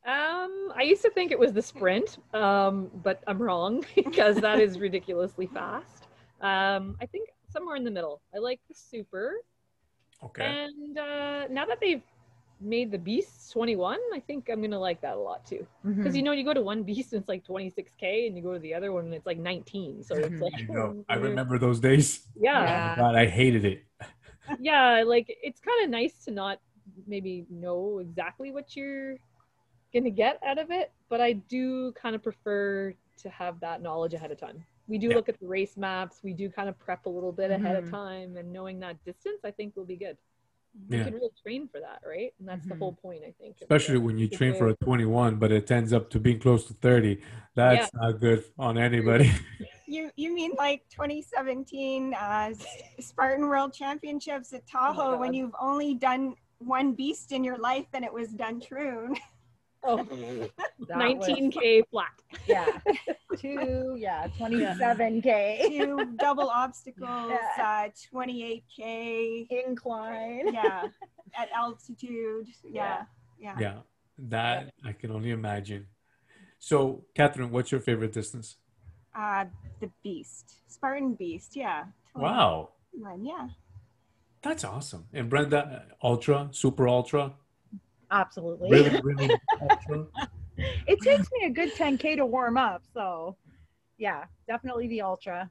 Um, I used to think it was the sprint, um, but I'm wrong [laughs] because that is ridiculously fast. Um, I think somewhere in the middle. I like the super, Okay. and uh, now that they've made the beasts 21, I think I'm gonna like that a lot too. Because Mhm. you know, you go to one beast and it's like 26k, and you go to the other one and it's like 19. So it's Mhm. like, I know. [laughs] I remember those days. yeah, Oh god, I hated it. [laughs] yeah like it's kind of nice to not maybe know exactly what you're gonna get out of it but i do kind of prefer to have that knowledge ahead of time we do Yeah. look at the race maps we do kind of prep a little bit ahead of Mhm. time and knowing that distance i think will be good you Yeah. can really train for that right and that's the Mhm. whole point i think Especially when you train for a 21, but it ends up to being close to 30. That's not good on anybody. [laughs] You you mean like 2017 uh, Spartan World Championships at Tahoe when you've only done one beast in your life and it was done true. [laughs] [laughs] oh, [laughs] That was- 19k [laughs] flat yeah. Two, yeah, 27K Two double obstacles, Yeah. uh, 28k, incline. yeah, at altitude, yeah, yeah. yeah, that I can only imagine. So, Catherine, what's your favorite distance? Uh, the beast, Spartan beast, yeah. Wow, 21, yeah. that's awesome. And Brenda, ultra, super ultra, Absolutely. really, really. [laughs] It takes me a good 10K to warm up. So, yeah, definitely the ultra.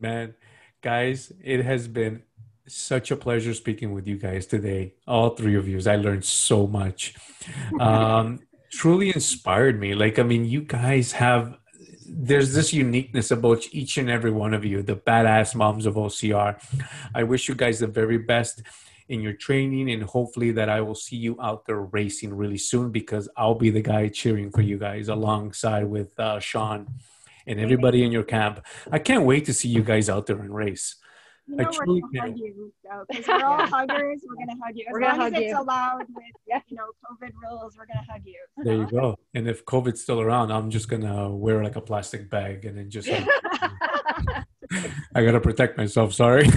Man, guys, it has been such a pleasure speaking with you guys today. All three of you. I learned so much. Um, [laughs] truly inspired me. Like, I mean, you guys have there's this uniqueness about each and every one of you, the badass moms of OCR. I wish you guys the very best in your training and hopefully that I will see you out there racing really soon because I'll be the guy cheering for you guys alongside with uh, Sean and everybody in your camp. I can't wait to see you guys out there and race. You I know, we're truly gonna can't. hug you, so, 'cause we're all huggers. We're gonna hug you as We're gonna long as it's you. allowed with [laughs] Yeah. you know COVID rules. We're gonna hug you. There you go. [laughs] And if COVID's still around, I'm just gonna wear like a plastic bag and then just [laughs] like, I gotta protect myself. Sorry.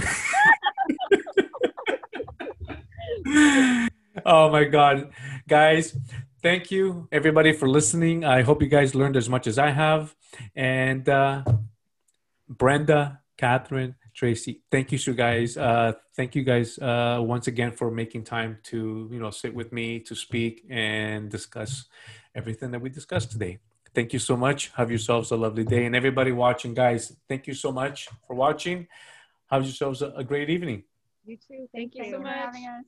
Oh my God, guys! Thank you everybody for listening. I hope you guys learned as much as I have. And uh, Brenda, Catherine, Tracy, thank you, so guys. Uh, thank you guys uh, once again for making time to you know sit with me to speak and discuss everything that we discussed today. Thank you so much. Have yourselves a lovely day. And everybody watching, guys, thank you so much for watching. Have yourselves a, a great evening. You too. Thank you Thanks so for much. having us.